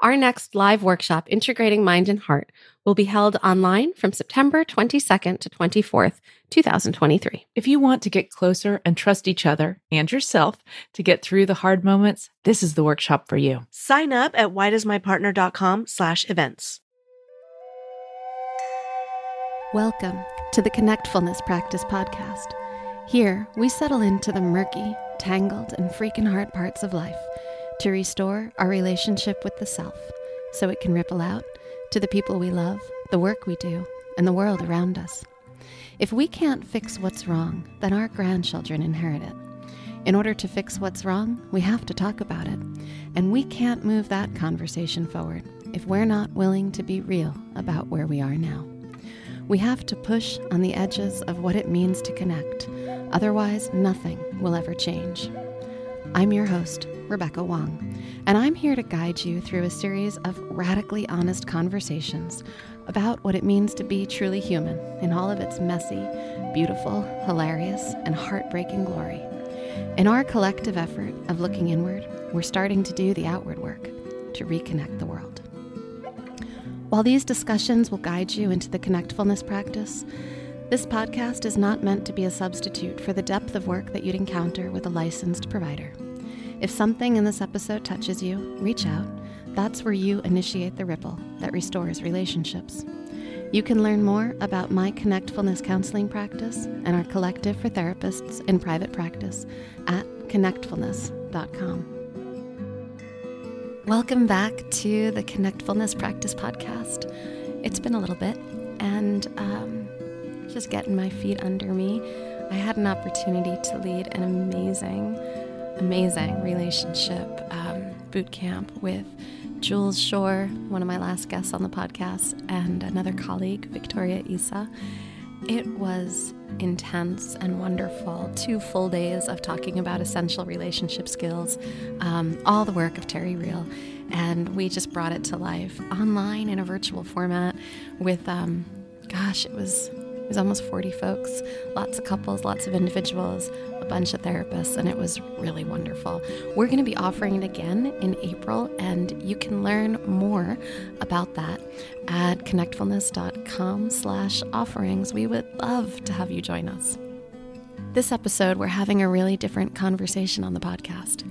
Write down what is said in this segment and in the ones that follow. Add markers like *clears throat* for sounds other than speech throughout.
Our next live workshop, Integrating Mind and Heart, will be held online from September 22nd to 24th, 2023. If you want to get closer and trust each other and yourself to get through the hard moments, this is the workshop for you. Sign up at whydoesmypartner.com slash events. Welcome to the Connectfulness Practice Podcast. Here, we settle into the murky, tangled, and freaking hard parts of life to restore our relationship with the self so it can ripple out to the people we love, the work we do, and the world around us. If we can't fix what's wrong, then our grandchildren inherit it. In order to fix what's wrong, we have to talk about it. And we can't move that conversation forward if we're not willing to be real about where we are now. We have to push on the edges of what it means to connect. Otherwise, nothing will ever change. I'm your host, Rebecca Wong, and I'm here to guide you through a series of radically honest conversations about what it means to be truly human in all of its messy, beautiful, hilarious, and heartbreaking glory. In our collective effort of looking inward, we're starting to do the outward work to reconnect the world. While these discussions will guide you into the connectfulness practice, this podcast is not meant to be a substitute for the depth of work that you'd encounter with a licensed provider. If something in this episode touches you, reach out. That's where you initiate the ripple that restores relationships. You can learn more about my Connectfulness counseling practice and our collective for therapists in private practice at connectfulness.com. Welcome back to the Connectfulness Practice Podcast. It's been a little bit, and um, just getting my feet under me. I had an opportunity to lead an amazing amazing relationship um, boot camp with Jules Shore, one of my last guests on the podcast, and another colleague, Victoria Isa. It was intense and wonderful. Two full days of talking about essential relationship skills, um, all the work of Terry Real. And we just brought it to life online in a virtual format with, um, gosh, it was it was almost 40 folks, lots of couples, lots of individuals, a bunch of therapists, and it was really wonderful. We're going to be offering it again in April, and you can learn more about that at connectfulness.com slash offerings. We would love to have you join us. This episode, we're having a really different conversation on the podcast.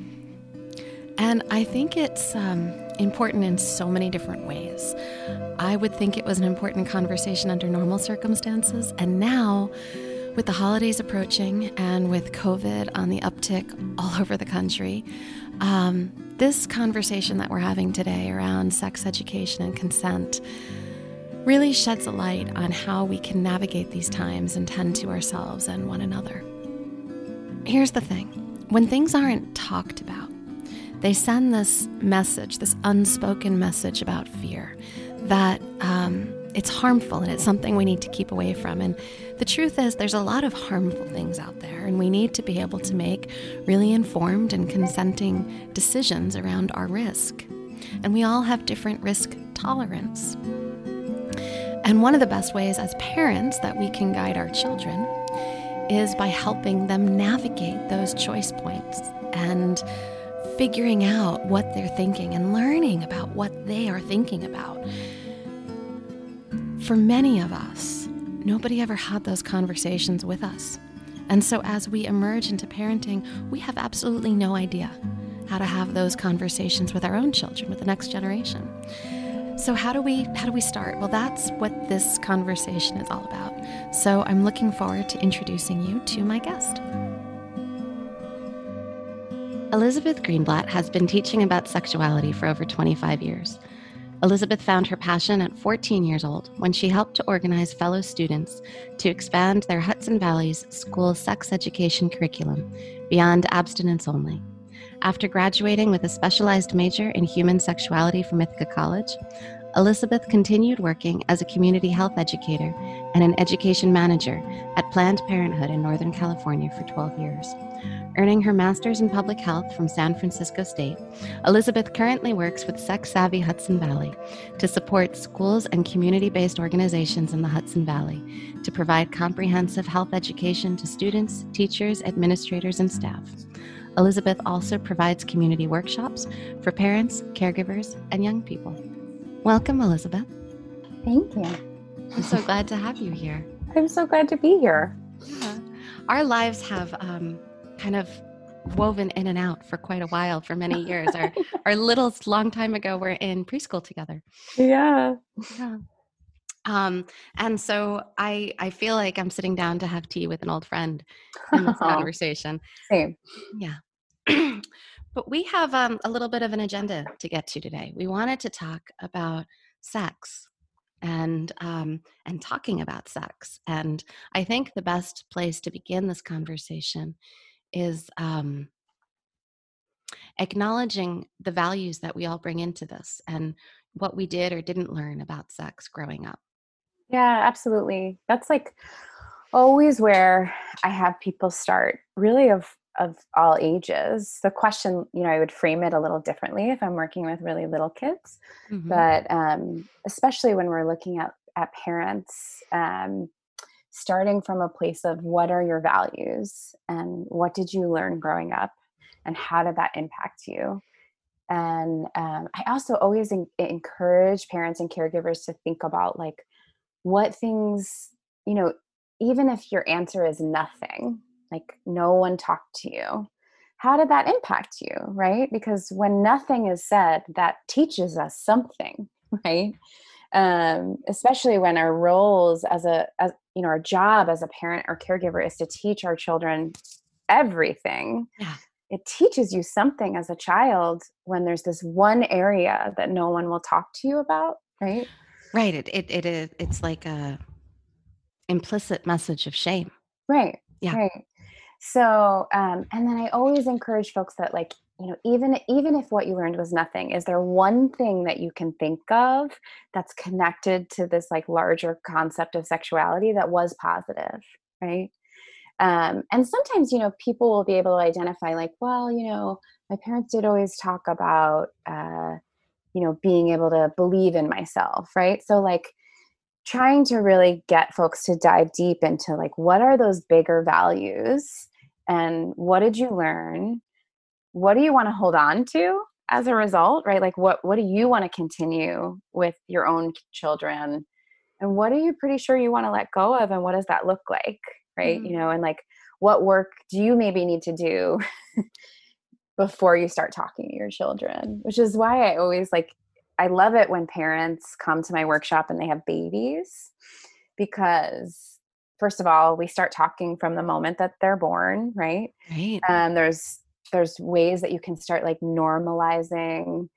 And I think it's um, important in so many different ways. I would think it was an important conversation under normal circumstances. And now, with the holidays approaching and with COVID on the uptick all *laughs* over the country, um, this conversation that we're having today around sex education and consent really sheds a light on how we can navigate these times and tend to ourselves and one another. Here's the thing when things aren't talked about, they send this message, this unspoken message about fear that um, it's harmful and it's something we need to keep away from. And the truth is, there's a lot of harmful things out there, and we need to be able to make really informed and consenting decisions around our risk. And we all have different risk tolerance. And one of the best ways as parents that we can guide our children is by helping them navigate those choice points and figuring out what they're thinking and learning about what they are thinking about. For many of us, nobody ever had those conversations with us. And so as we emerge into parenting, we have absolutely no idea how to have those conversations with our own children, with the next generation. So how do we how do we start? Well, that's what this conversation is all about. So I'm looking forward to introducing you to my guest. Elizabeth Greenblatt has been teaching about sexuality for over 25 years. Elizabeth found her passion at 14 years old when she helped to organize fellow students to expand their Hudson Valley's school sex education curriculum beyond abstinence only. After graduating with a specialized major in human sexuality from Ithaca College, Elizabeth continued working as a community health educator and an education manager at Planned Parenthood in Northern California for 12 years. Earning her master's in public health from San Francisco State, Elizabeth currently works with Sex Savvy Hudson Valley to support schools and community based organizations in the Hudson Valley to provide comprehensive health education to students, teachers, administrators, and staff. Elizabeth also provides community workshops for parents, caregivers, and young people. Welcome, Elizabeth. Thank you. I'm so glad to have you here. I'm so glad to be here. Yeah. Our lives have um, kind of woven in and out for quite a while, for many years. Our *laughs* our littles, long time ago, we were in preschool together. Yeah. Yeah. Um, and so I I feel like I'm sitting down to have tea with an old friend in this *laughs* conversation. Same. Yeah. *clears throat* *clears throat* but we have um, a little bit of an agenda to get to today. We wanted to talk about sex and um, and talking about sex. And I think the best place to begin this conversation is um, acknowledging the values that we all bring into this and what we did or didn't learn about sex growing up. Yeah, absolutely. That's like always where I have people start, really of of all ages. The question, you know, I would frame it a little differently if I'm working with really little kids, mm-hmm. but um, especially when we're looking at at parents, um, starting from a place of what are your values and what did you learn growing up, and how did that impact you. And um, I also always encourage parents and caregivers to think about like what things, you know, even if your answer is nothing, like no one talked to you, how did that impact you, right? Because when nothing is said, that teaches us something, *laughs* right? Um, especially when our roles as a, as, you know, our job as a parent or caregiver is to teach our children everything. Yeah. It teaches you something as a child when there's this one area that no one will talk to you about, right? Right. It it it is it's like a implicit message of shame. Right. Yeah. Right. So, um, and then I always encourage folks that like, you know, even even if what you learned was nothing, is there one thing that you can think of that's connected to this like larger concept of sexuality that was positive, right? Um, and sometimes, you know, people will be able to identify like, well, you know, my parents did always talk about uh, you know being able to believe in myself right so like trying to really get folks to dive deep into like what are those bigger values and what did you learn? What do you want to hold on to as a result right? Like what what do you want to continue with your own children? And what are you pretty sure you want to let go of and what does that look like right? Mm-hmm. you know and like what work do you maybe need to do *laughs* before you start talking to your children, which is why I always like, I love it when parents come to my workshop and they have babies because first of all we start talking from the moment that they're born right? Right. Um, there's there's ways that you can start like normalizing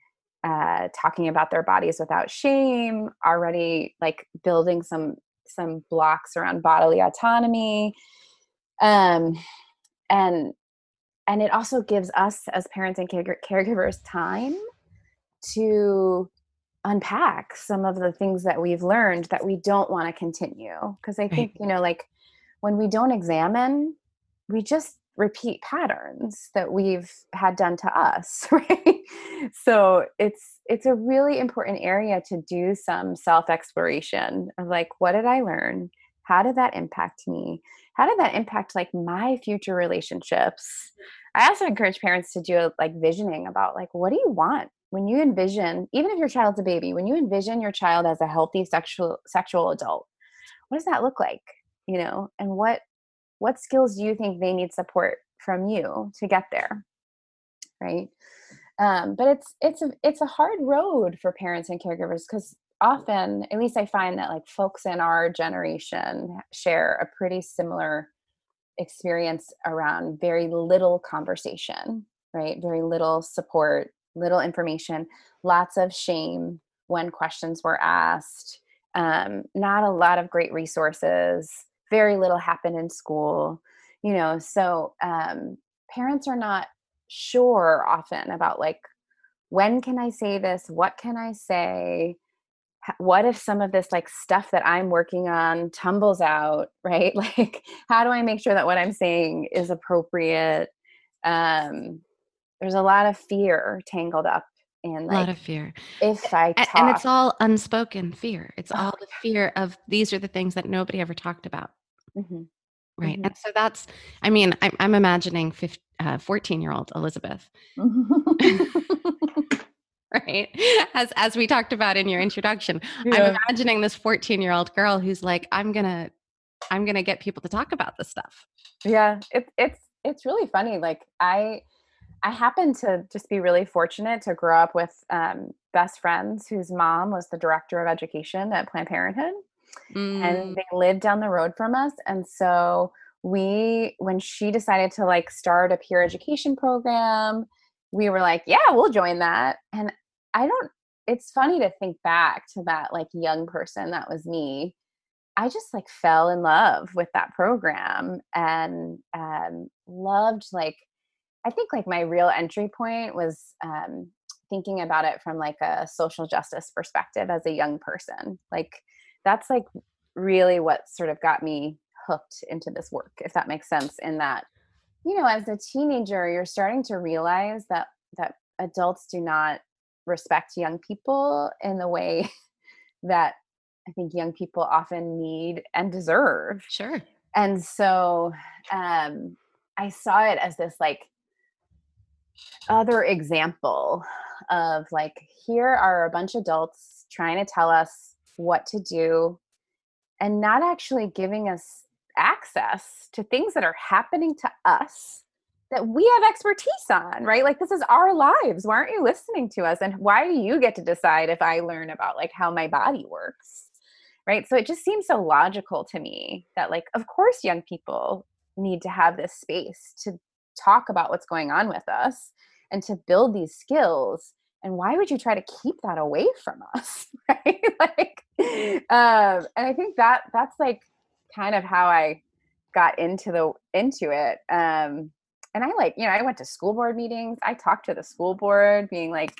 uh, talking about their bodies without shame already like building some some blocks around bodily autonomy um and and it also gives us as parents and caregivers time to unpack some of the things that we've learned that we don't want to continue because i think right. you know like when we don't examine we just repeat patterns that we've had done to us *laughs* right? So it's it's a really important area to do some self exploration of like what did i learn? How did that impact me? How did that impact like my future relationships? I also encourage parents to do like visioning about like what do you want when you envision even if your child's a baby when you envision your child as a healthy sexual sexual adult what does that look like you know and what what skills do you think they need support from you to get there right um, but it's it's a it's a hard road for parents and caregivers because often at least i find that like folks in our generation share a pretty similar experience around very little conversation, right? Very little support, little information, lots of shame when questions were asked, um, not a lot of great resources, very little happened in school, you know. So um, parents are not sure often about like, when can I say this? What can I say? what if some of this like stuff that i'm working on tumbles out *laughs* right like how do i make sure that what i'm saying is appropriate um there's a lot of fear tangled up in like, a lot of fear if i talk, and it's all unspoken fear it's all the fear of these are the things that nobody ever talked about mm-hmm. right. Mhm. And so that's, I mean, I'm, I'm imagining 15, uh, 14 year old Elizabeth, *laughs* *laughs* right? As, as we talked about in your introduction, I'm imagining this 14 year old girl who's like, I'm going to, I'm going to get people to talk about this stuff. yeah it's it's it's really funny like i i happen to just be really fortunate to grow up with um, best friends whose mom was the director of education at planned parenthood Mm, and they lived down the road from us and so we when she decided to like start a peer education program we were like yeah we'll join that and i don't it's funny to think back to that like young person that was me. I just like fell in love with that program and um, loved like i think like my real entry point was um, thinking about it from like a social justice perspective as a young person like that's like really what sort of got me hooked into this work if that makes sense in that you know as a teenager you're starting to realize that that adults do not respect young people in the way *laughs* that i think young people often need and deserve sure. and so um i saw it as this like other example of like here are a bunch of adults trying to tell us what to do and not actually giving us access to things that are happening to us that we have expertise on right? Like this is our lives. Why aren't you listening to us? And why do you get to decide if i learn about like how my body works right? So it just seems so logical to me that like of course young people need to have this space to talk about what's going on with us and to build these skills and why would you try to keep that away from *laughs* us *laughs* right? Like um and i think that that's like kind of how i got into the into it um and i like you know i went to school board meetings. I talked to the school board being like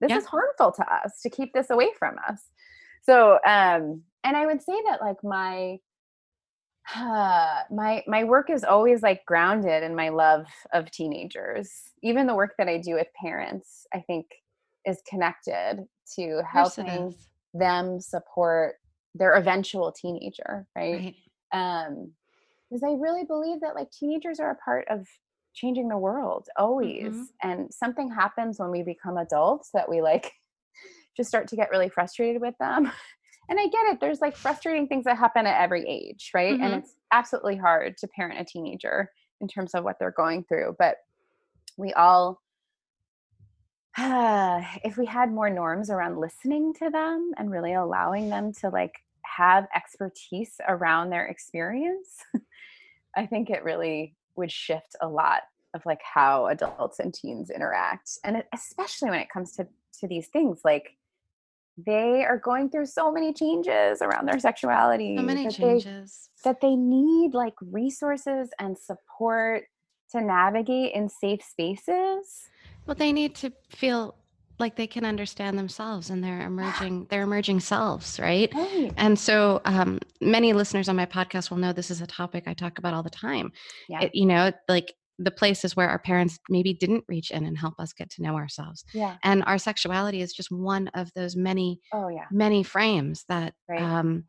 this Yeah. is harmful to us to keep this away from us. So um and i would say that like my uh, my my work is always like grounded in my love of teenagers even the work that i do with parents i think is connected to Of course it helping them support their eventual teenager right, Right. um because i really believe that like teenagers are a part of changing the world always Mhm. and something happens when we become adults that we like *laughs* just start to get really frustrated with them and i get it there's like frustrating things that happen at every age right Mhm. and it's absolutely hard to parent a teenager in terms of what they're going through but we all *sighs* if we had more norms around listening to them and really allowing them to like have expertise around their experience *laughs* i think it really would shift a lot of like how adults and teens interact and especially when it comes to to these things like they are going through so many changes around their sexuality So many that they- changes. that they need like resources and support to navigate in safe spaces Well, they need to feel like they can understand themselves and their *gasps* emerging their emerging selves, right? right And so, um, many listeners on my podcast will know this is a topic I talk about all the time. Yeah. It, you know, like the places where our parents maybe didn't reach in and help us get to know ourselves, yeah and our sexuality is just one of those many, oh yeah many frames that Right. um,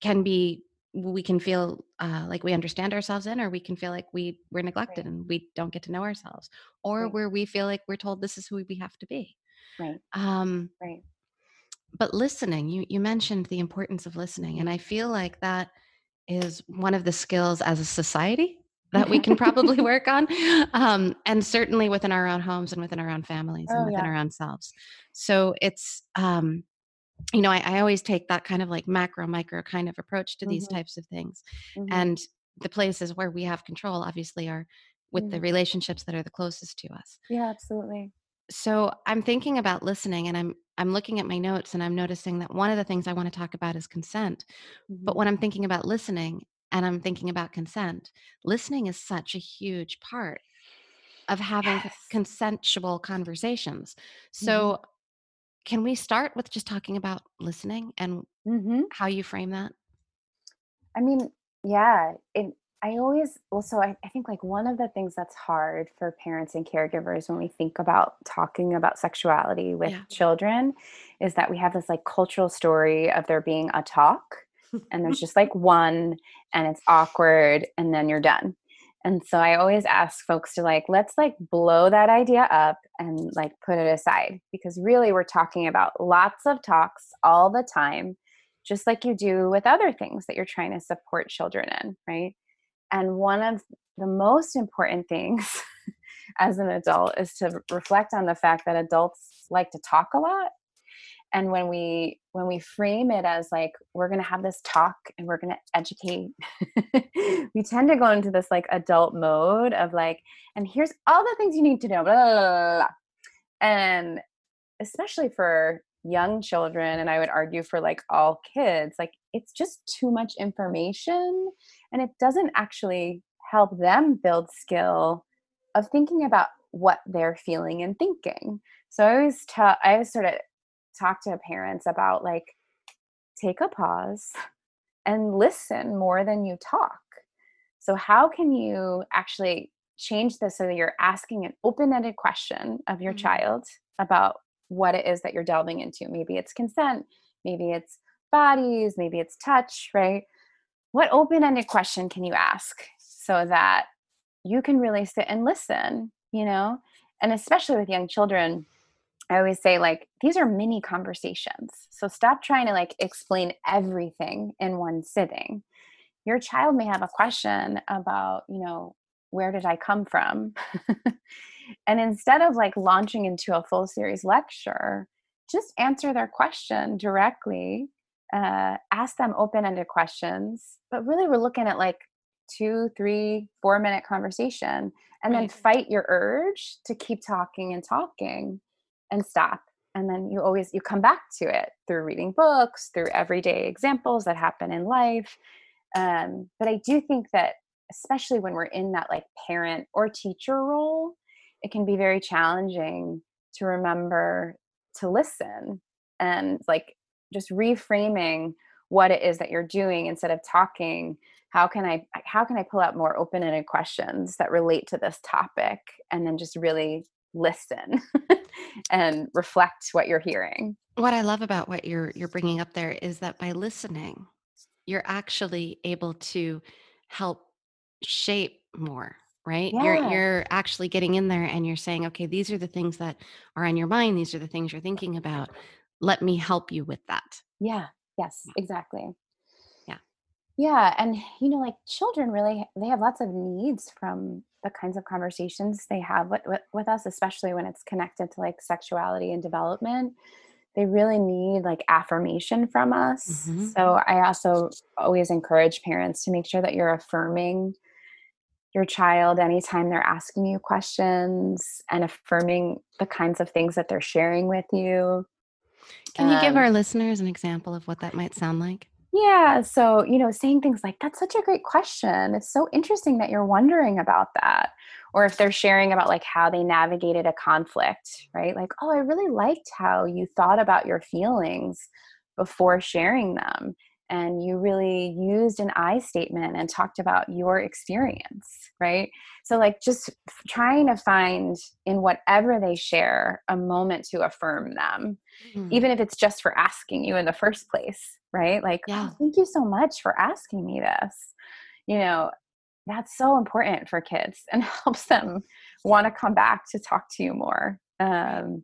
can be. We can feel uh, like we understand ourselves in, or we can feel like we we're neglected and we don't get to know ourselves, or Right. where we feel like we're told this is who we have to be. right Um, right but listening you you mentioned the importance of listening and i feel like that is one of the skills as a society that we can *laughs* probably work on um, and certainly within our own homes and within our own families and Oh, within yeah. our own selves so it's um, you know I, I always take that kind of like macro micro kind of approach to these Mhm. types of things Mhm. and the places where we have control obviously are with the Mhm. relationships that are the closest to us yeah absolutely so i'm thinking about listening and i'm i'm looking at my notes and i'm noticing that one of the things i want to talk about is consent but Mhm. when i'm thinking about listening and i'm thinking about consent listening is such a huge part of having Yes. consensual conversations so can we start with just talking about listening and Mhm. how you frame that I mean, yeah, it I always well, so I, I think like one of the things that's hard for parents and caregivers when we think about talking about sexuality with Yeah. children is that we have this like cultural story of there being a talk and there's *laughs* just like one and it's awkward and then you're done. And so i always ask folks to like let's like blow that idea up and like put it aside because really we're talking about lots of talks all the time just like you do with other things that you're trying to support children in right? And one of the most important things *laughs* as an adult is to reflect on the fact that adults like to talk a lot and when we when we frame it as like we're going to have this talk and we're going to educate *laughs* we tend to go into this like adult mode of like and here's all the things you need to know blah, blah, blah, and especially for young children and i would argue for like all kids like it's just too much information and it doesn't actually help them build skill of thinking about what they're feeling and thinking. So i always tell i always sort of talk to parents about like take a pause and listen more than you talk. So, how can you actually change this so that you're asking an open ended question of your mm-hmm. child about what it is that you're delving into? Maybe it's consent, maybe it's bodies, maybe it's touch, right? What open ended question can you ask so that you can really sit and listen, you know? And especially with young children, I always say like these are mini conversations. So stop trying to like explain everything in one sitting. Your child may have a question about, you know, where did I come from? *laughs* and instead of like launching into a full series lecture, just answer their question directly. Uh, ask them open-ended questions, but really we're looking at like two, three, four minute conversation, and right. then fight your urge to keep talking and talking and stop. And then you always you come back to it through reading books through everyday examples that happen in life. Um, but i do think that especially when we're in that like parent or teacher role it can be very challenging to remember to listen and like just reframing what it is that you're doing instead of talking how can i how can i pull out more open-ended questions that relate to this topic and then just really listen *laughs* and reflect what you're hearing. What I love about what you're you're bringing up there is that by listening, you're actually able to help shape more, right? Yeah. You're you're actually getting in there and you're saying, okay, these are the things that are on your mind, these are the things you're thinking about. Let me help you with that. Yeah. Yes, exactly. Yeah. And you know like children really they have lots of needs from the kinds of conversations they have with, with, with us, especially when it's connected to like sexuality and development they really need like affirmation from us. Mm-hmm. So I also always encourage parents to make sure that you're affirming your child anytime they're asking you questions and affirming the kinds of things that they're sharing with you. Can you give um our listeners an example of what that might sound like? Yeah. So, you know, saying things like, that's such a great question. It's so interesting that you're wondering about that. Or if they're sharing about like how they navigated a conflict, right? Like, oh, I really liked how you thought about your feelings before sharing them. And you really used an I statement and talked about your experience, right? So, like, just trying to find in whatever they share a moment to affirm them, mm-hmm. even if it's just for asking you in the first place, right? Like, oh, yeah. oh, thank you so much for asking me this. You know, that's so important for kids and *laughs* helps them want to come back to talk to you more. Um,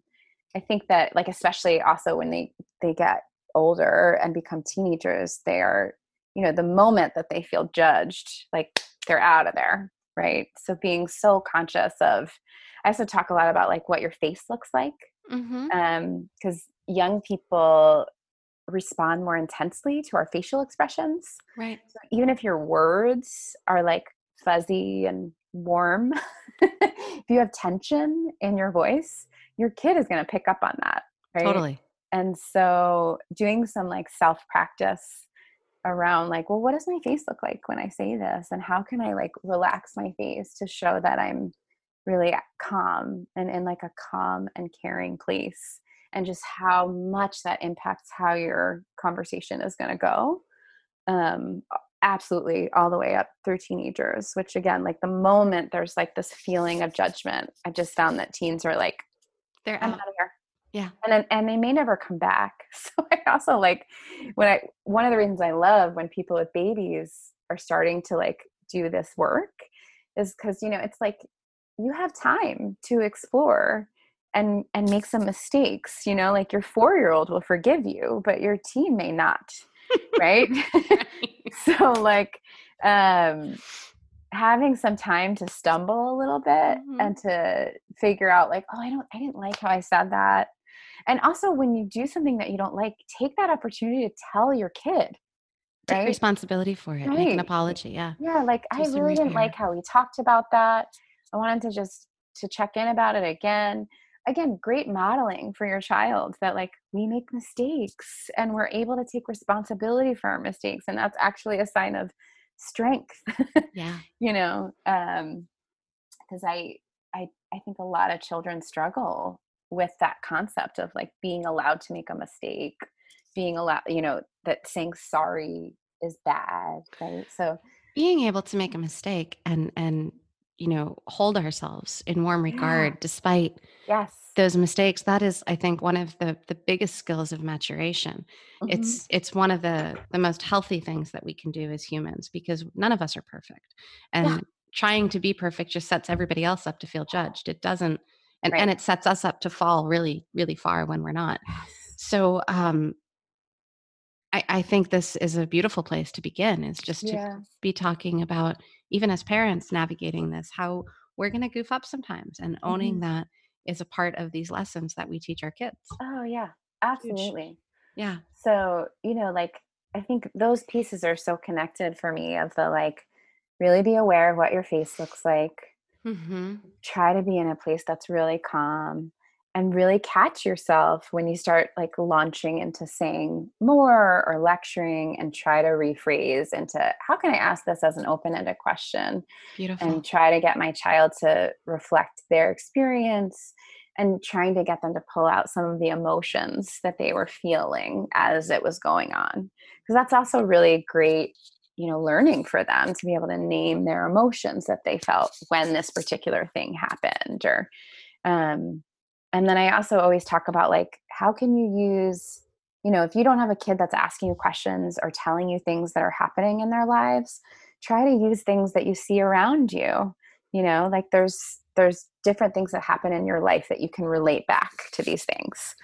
I think that, like, especially also when they they get older and become teenagers, they are, you know, the moment that they feel judged, like they're out of there, right? So being so conscious of, I also talk a lot about like what your face looks like, because mm-hmm. um, young people respond more intensely to our facial expressions. Right. So even if your words are like fuzzy and warm, *laughs* if you have tension in your voice, your kid is going to pick up on that. Right. Totally. And so doing some like self practice around like, well, what does my face look like when I say this? And how can I like relax my face to show that I'm really calm and in like a calm and caring place and just how much that impacts how your conversation is going to go um absolutely all the way up through teenagers which again like the moment there's like this feeling of judgment i just found that teens are like they're I'm out. out of here Yeah. And then, and they may never come back. *laughs* So I also like when I one of the reasons I love when people with babies are starting to like do this work is because you know it's like you have time to explore and and make some mistakes you know like your four year old will forgive you but your teen may not right *laughs* *laughs* so like um having some time to stumble a little bit Mhm. and to figure out like oh i don't i didn't like how i said that and also when you do something that you don't like take that opportunity to tell your kid Take right responsibility for it. Make an apology. Yeah. yeah like i Do some really didn't like how we talked about that i wanted to just to check in about it again again great modeling for your child that like we make mistakes and we're able to take responsibility for our mistakes and that's actually a sign of strength Yeah. *laughs* you know um because i i i think a lot of children struggle with that concept of like being allowed to make a mistake being allowed you know that saying sorry is bad right? So Being able to make a mistake and and you know hold ourselves in warm Yeah. regard despite yes. those mistakes that is i think one of the the biggest skills of maturation. Mhm. it's it's one of the the most healthy things that we can do as humans because none of us are perfect. And trying to be perfect just sets everybody else up to feel judged. It doesn't and, and it sets us up to fall really really far when we're not. So um I, I think this is a beautiful place to begin is just to yeah. be talking about even as parents navigating this how we're going to goof up sometimes and owning Mhm. that is a part of these lessons that we teach our kids. Oh yeah. Absolutely. Yeah. So you know like i think those pieces are so connected for me of the like really be aware of what your face looks like mm-hmm. try to be in a place that's really calm and really catch yourself when you start like launching into saying more or lecturing and try to rephrase into how can i ask this as an open-ended question? Beautiful. and try to get my child to reflect their experience and trying to get them to pull out some of the emotions that they were feeling as it was going on. Because that's also really great you know learning for them to be able to name their emotions that they felt when this particular thing happened or um and then i also always talk about like how can you use you know if you don't have a kid that's asking you questions or telling you things that are happening in their lives try to use things that you see around you you know like there's there's different things that happen in your life that you can relate back to these things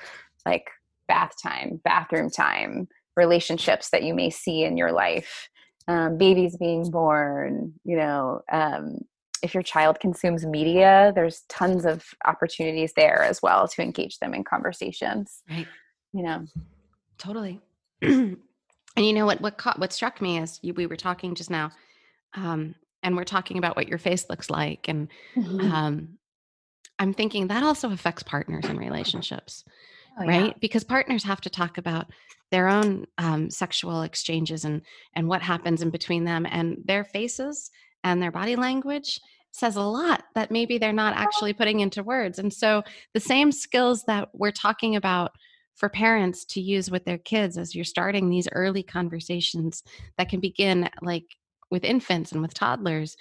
like bath time bathroom time relationships that you may see in your life um, babies being born you know um, if your child consumes media there's tons of opportunities there as well to engage them in conversations right. you know. Totally. *clears throat* And you know what what caught what struck me is you, we were talking just now um and we're talking about what your face looks like and um i'm thinking that also affects partners and relationships Oh, yeah. right because partners have to talk about their own um, sexual exchanges and and what happens in between them and their faces and their body language says a lot that maybe they're not actually putting into words and so the same skills that we're talking about for parents to use with their kids as you're starting these early conversations that can begin like with infants and with toddlers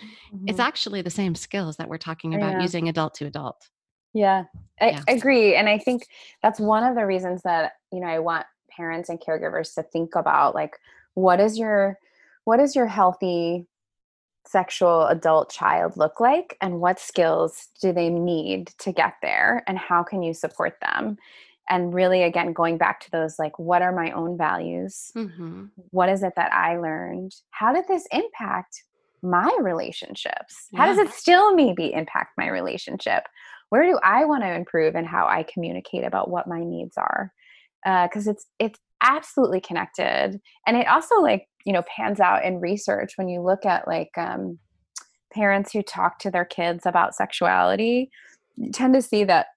it's Mhm. actually the same skills that we're talking about Yeah. using adult to adult Yeah, I Yeah. agree. And I think that's one of the reasons that, you know, I want parents and caregivers to think about like what is your what is your healthy sexual adult child look like and what skills do they need to get there and how can you support them? And really again going back to those like what are my own values? mm-hmm. what is it that I learned? How did this impact my relationships? How does it still maybe impact my relationship? Where do I want to improve and how I communicate about what my needs are? Because it's it's absolutely connected, and it also like you know pans out in research when you look at like um, parents who talk to their kids about sexuality. You tend to see that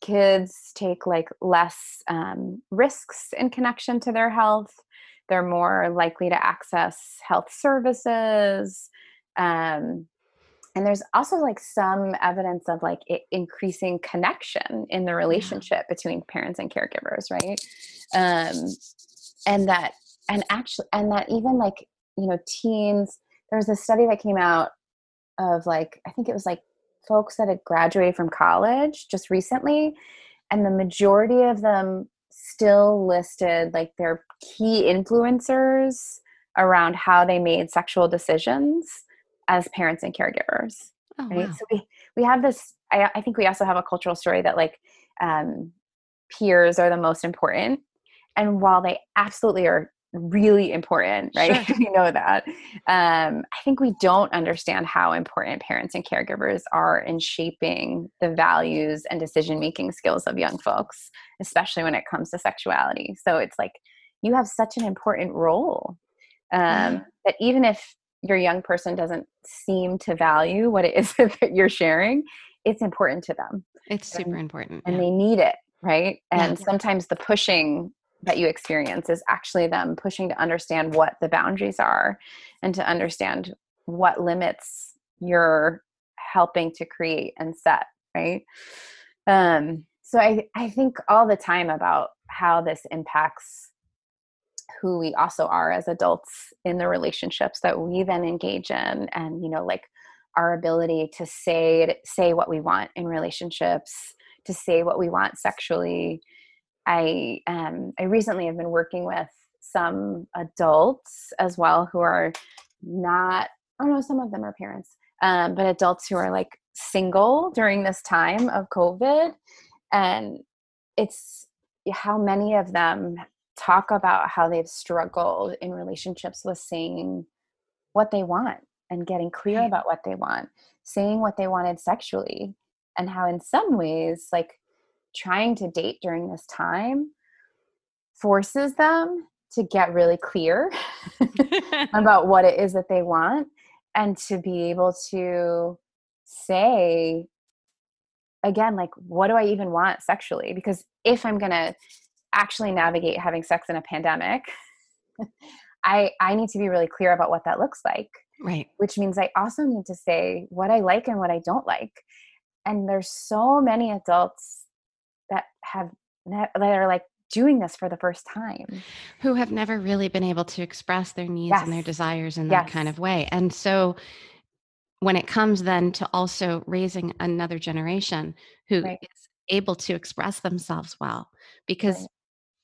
kids take like less um, risks in connection to their health they're more likely to access health services um, and there's also like some evidence of like it increasing connection in the relationship between parents and caregivers right? Um, and that and actually and that even like you know teens there was a study that came out of like i think it was like folks that had graduated from college just recently and the majority of them still listed like their key influencers around how they made sexual decisions as parents and caregivers oh, right wow. so we we have this I, I, think we also have a cultural story that like um, peers are the most important and while they absolutely are really important, *laughs* right? Sure. we know that. Um, I think we don't understand how important parents and caregivers are in shaping the values and decision making skills of young folks, especially when it comes to sexuality. So it's like you have such an important role um, that even if your young person doesn't seem to value what it is *laughs* that you're sharing, it's important to them. It's super and, important. And yeah. they need it, right? And yeah. sometimes the pushing that you experience is actually them pushing to understand what the boundaries are and to understand what limits you're helping to create and set right um so i i think all the time about how this impacts who we also are as adults in the relationships that we then engage in and you know like our ability to say say what we want in relationships to say what we want sexually. I um, I recently have been working with some adults as well who are not oh no some of them are parents um, but adults who are like single during this time of COVID. And it's how many of them talk about how they've struggled in relationships with saying what they want and getting clear about what they want saying what they wanted sexually and how in some ways like trying to date during this time forces them to get really clear *laughs* *laughs* about what it is that they want and to be able to say again like what do i even want sexually? Because if i'm going to actually navigate having sex in a pandemic *laughs* i i need to be really clear about what that looks like right which means i also need to say what i like and what i don't like and there's so many adults that have that are like doing this for the first time who have never really been able to express their needs yes. and their desires in that yes. kind of way and so when it comes then to also raising another generation who right. is able to express themselves well because right.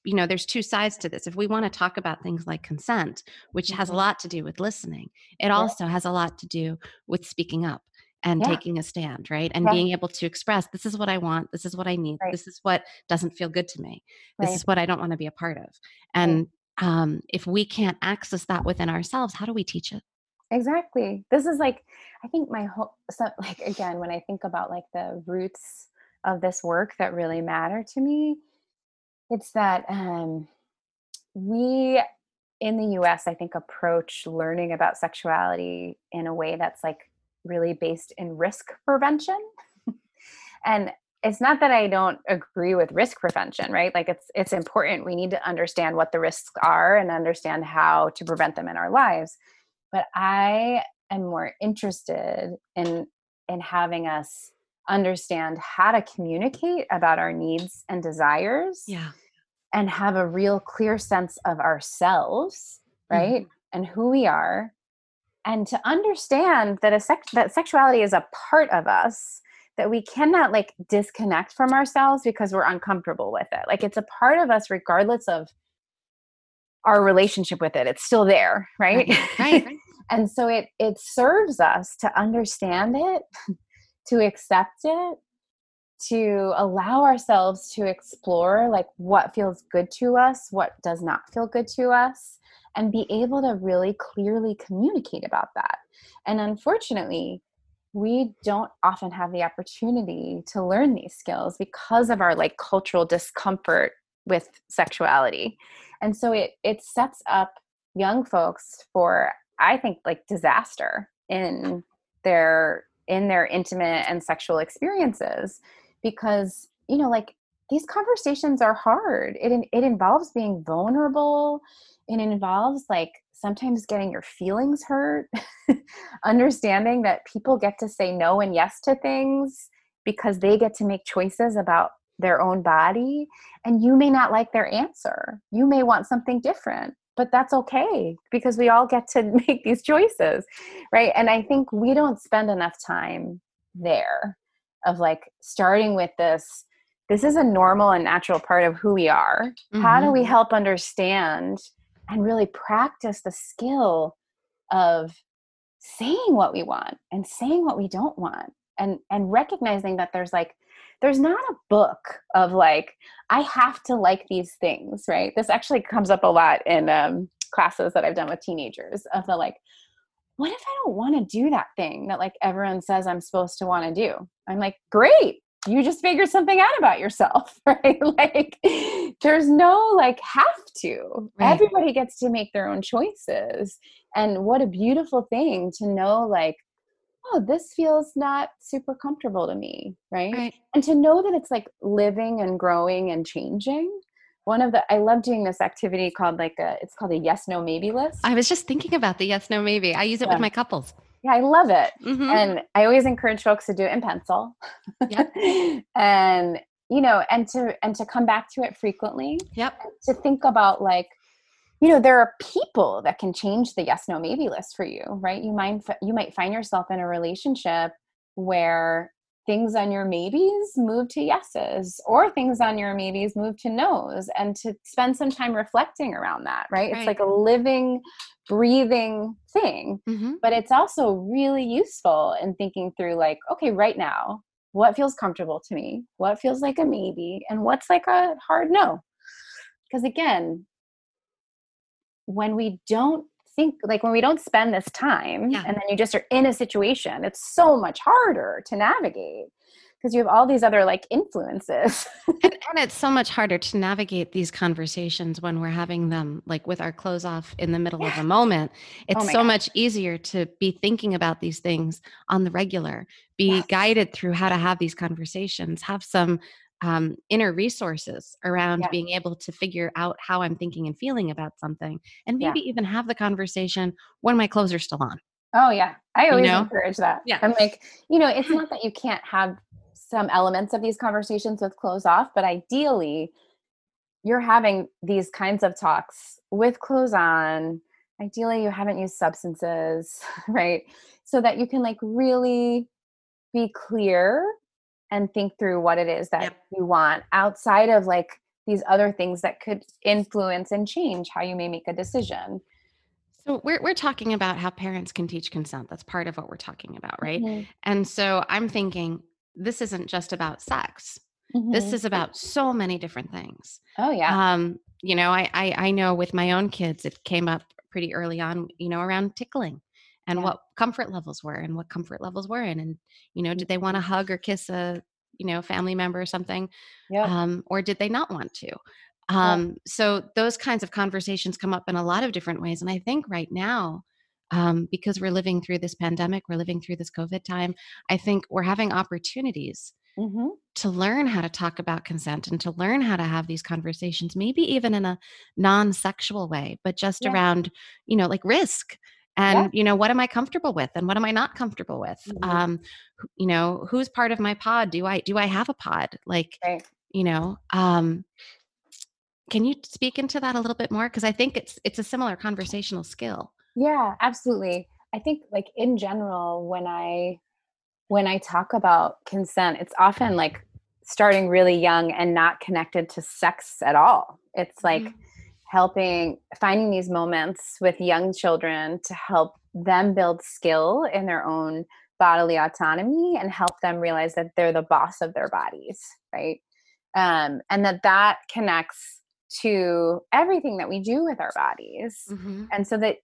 You know there's two sides to this if we want to talk about things like consent which has a mm-hmm. lot to do with listening it yeah. also has a lot to do with speaking up and yeah. taking a stand, right? And yeah. being able to express this is what I want, this is what I need, right. this is what doesn't feel good to me, this right. is what I don't want to be a part of. And right. um, if we can't access that within ourselves, how do we teach it? Exactly. This is like, I think my whole, so *laughs* like, again, when I think about like the roots of this work that really matter to me, it's that um, we in the US, I think, approach learning about sexuality in a way that's like really based in risk prevention. and it's not that I don't agree with risk prevention, right? Like it's it's important. We need to understand what the risks are and understand how to prevent them in our lives. But I am more interested in in having us understand how to communicate about our needs and desires. Yeah. And have a real clear sense of ourselves, right? Mm-hmm. And who we are and to understand that a sex that sexuality is a part of us that we cannot like disconnect from ourselves because we're uncomfortable with it like it's a part of us regardless of our relationship with it it's still there right right, right, right. *laughs* and so it it serves us to understand it to accept it to allow ourselves to explore like what feels good to us what does not feel good to us and be able to really clearly communicate about that. And unfortunately, we don't often have the opportunity to learn these skills because of our like cultural discomfort with sexuality. And so it it sets up young folks for I think like disaster in their in their intimate and sexual experiences because you know like these conversations are hard. It it involves being vulnerable it involves like sometimes getting your feelings hurt, *laughs* understanding that people get to say no and yes to things because they get to make choices about their own body and you may not like their answer. You may want something different, but that's okay because we all get to *laughs* make these choices, right? And I think we don't spend enough time there of like starting with this this is a normal and natural part of who we are. Mm-hmm. How do we Mm-hmm. help understand and really practice the skill of saying what we want and saying what we don't want and and recognizing that there's like there's not a book of like i have to like these things right? This actually comes up a lot in um, classes that i've done with teenagers of the like what if i don't want to do that thing that like everyone says i'm supposed to want to do? I'm like great you just figured something out about yourself *laughs* right? Like there's no like have to. Right. everybody gets to make their own choices. And what a beautiful thing to know like oh this feels not super comfortable to me right? Right. and to know that it's like living and growing and changing one of the i love doing this activity called like a it's called a yes no maybe list I was just thinking about the yes, no, maybe. I use it Yeah. with my couples. yeah i love it Mhm. and i always encourage folks to do it in pencil Yep. *laughs* and you know and to and to come back to it frequently Yep. to think about like you know there are people that can change the yes no maybe list for you right? You might you might find yourself in a relationship where things on your maybes move to yeses or things on your maybes move to nos and to spend some time reflecting around that right, Right. it's like a living breathing thing hmm but it's also really useful in thinking through like okay right now what feels comfortable to me? What feels like a maybe? And what's like a hard no? Because again when we don't think like when we don't spend this time Yeah. and then you just are in a situation it's so much harder to navigate because you have all these other like influences *laughs* And, and it's so much harder to navigate these conversations when we're having them like with our clothes off in the middle of a moment. It's oh my so God. much easier to be thinking about these things on the regular, be Yes. guided through how to have these conversations, have some um, inner resources around Yeah. being able to figure out how I'm thinking and feeling about something, and Yeah. maybe even have the conversation when my clothes are still on. Oh yeah, I always know? encourage that. Yeah. I'm like, you know, it's *laughs* not that you can't have some elements of these conversations with clothes off, but ideally, you're having these kinds of talks with clothes on. Ideally, you haven't used substances, *laughs* right? So that you can like really be clear and think through what it is that Yep. you want outside of like these other things that could influence and change how you may make a decision. So we're we're talking about how parents can teach consent. That's part of what we're talking about, right? Mhm. And so I'm thinking this isn't just about sex. This Mhm. is about so many different things. oh yeah. Um, you know, I, I I know with my own kids, it came up pretty early on, you know, around tickling and Yeah. what comfort levels were and what comfort levels were in. And, you know, did they want to hug or kiss a, you know, family member or something? Yep. um, or did they not want to? Um, So those kinds of conversations come up in a lot of different ways. And I think right now, um, because we're living through this pandemic, we're living through this COVID time, I think we're having opportunities hmm to learn how to talk about consent and to learn how to have these conversations, maybe even in a non sexual way, but just Yeah. around, you know, like risk. And you know what am I comfortable with, and what am I not comfortable with? Mhm. Um, you know, who's part of my pod? Do I do I have a pod? Like, Right. you know um can you speak into that a little bit more because i think it's it's a similar conversational skill Yeah, absolutely. I think like in general when I when I talk about consent, it's often like starting really young and not connected to sex at all. It's like Mhm. Helping finding these moments with young children to help them build skill in their own bodily autonomy and help them realize that they're the boss of their bodies, right? Um, and that that connects to everything that we do with our bodies mm-hmm. and so that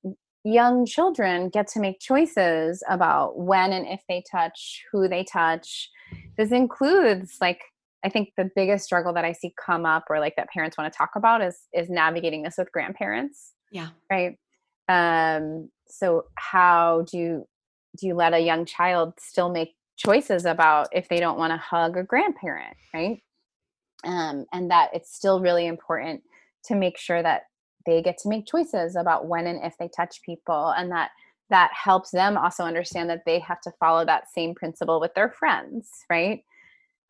young children get to make choices about when and if they touch who they touch this includes like i think the biggest struggle that i see come up or like that parents want to talk about is is navigating this with grandparents yeah. right? Um so how do you do you let a young child still make choices about if they don't want to hug a grandparent right? Um and that it's still really important to make sure that they get to make choices about when and if they touch people and that that helps them also understand that they have to follow that same principle with their friends right?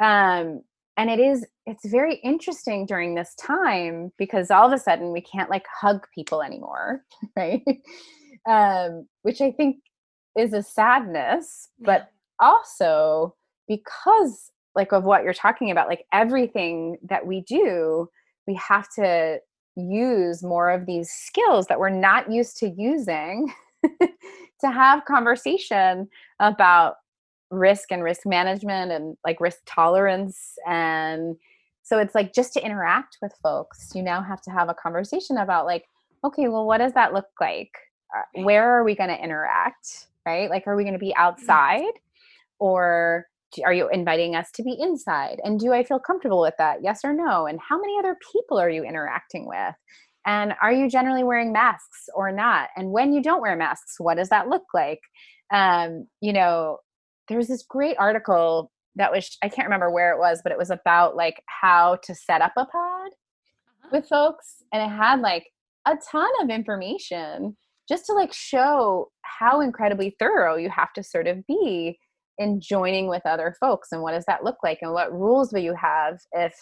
Um and it is it's very interesting during this time because all of a sudden we can't like hug people anymore *laughs* right? Um which i think is a sadness but also because like of what you're talking about like everything that we do we have to use more of these skills that we're not used to using *laughs* to have conversation about risk and risk management and like risk tolerance and so it's like just to interact with folks you now have to have a conversation about like okay well what does that look like? Uh, where are we going to interact? Right? Like are we going to be mm-hmm. outside or are you inviting us to be inside? And do i feel comfortable with that? Yes or no? And how many other people are you interacting with? And are you generally wearing masks or not? And when you don't wear masks what does that look like? Um, you know there's this great article that was i can't remember where it was but it was about like how to set up a pod uh-huh. with folks and it had like a ton of information just to like show how incredibly thorough you have to sort of be in joining with other folks and what does that look like and what rules will you have if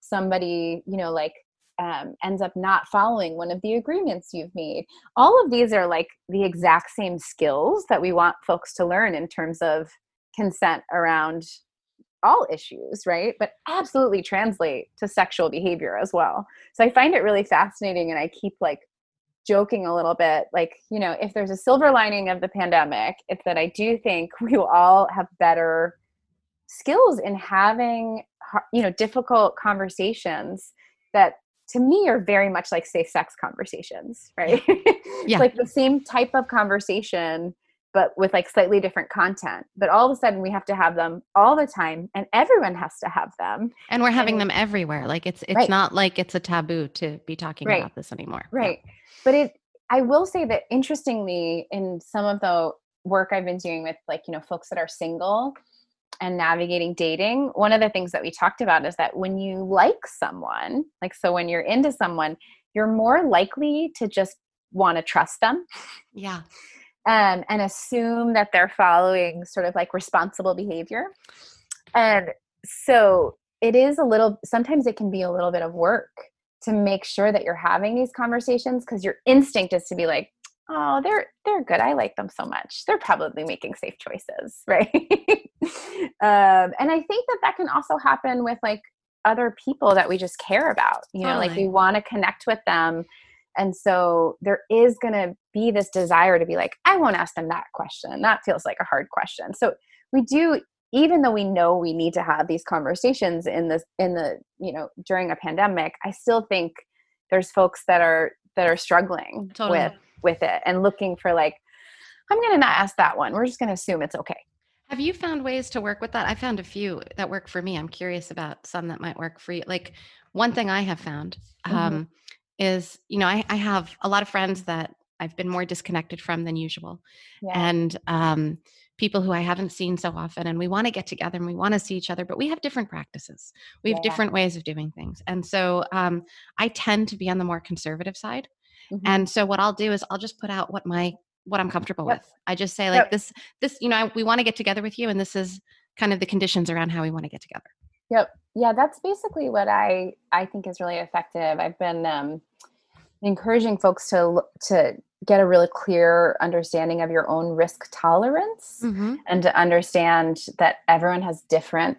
somebody you know like um, ends up not following one of the agreements you've made all of these are like the exact same skills that we want folks to learn in terms of consent around all issues right? But absolutely translate to sexual behavior as well. So i find it really fascinating and i keep like joking a little bit like you know if there's a silver lining of the pandemic it's that i do think *laughs* we will all have better skills in having you know difficult conversations that to me are very much like safe sex conversations right? Yeah. *laughs* like the same type of conversation but with like slightly different content but all of a sudden we have to have them all the time and everyone has to have them. And we're having and, them everywhere like it's it's right. not like it's a taboo to be talking right. about this anymore. Right. Yeah but it i will say that interestingly in some of the work i've been doing with like you know folks that are single and navigating dating one of the things that we talked about is that when you like someone like so when you're into someone you're more likely to just want to trust them. Yeah um, and assume that they're following sort of like responsible behavior. And so it is a little sometimes it can be a little bit of work to make sure that you're having these conversations because your instinct is to be like oh they're they're good. I like them so much. They're probably making safe choices *laughs* right? Um, and i think that that can also happen with like other people that we just care about you know? Like we want to connect with them and so there is going to be this desire to be like i won't ask them that question. That feels like a hard question. So we do even though we know we need to have these conversations in this in the you know during a pandemic i still think there's folks that are that are struggling totally. with with it and looking for like i'm going to not ask that one. We're just going to assume it's okay. Have you found ways to work with that? I found a few that work for me. I'm curious about some that might work for you. Like one thing i have found mm-hmm. um, is you know I, I have a lot of friends that i've been more disconnected from than usual yeah. and um, people who I haven't seen so often and we want to get together and we want to see each other, but we have different practices. We have yeah. different ways of doing things. And so um, I tend to be on the more conservative side. Mm-hmm. And so what I'll do is I'll just put out what my what I'm comfortable yep. with. I just say like yep. this this you know I, we want to get together with you and this is kind of the conditions around how we want to get together. Yep. Yeah, that's basically what I I think is really effective. I've been um encouraging folks to to get a really clear understanding of your own risk tolerance mm-hmm. and to understand that everyone has different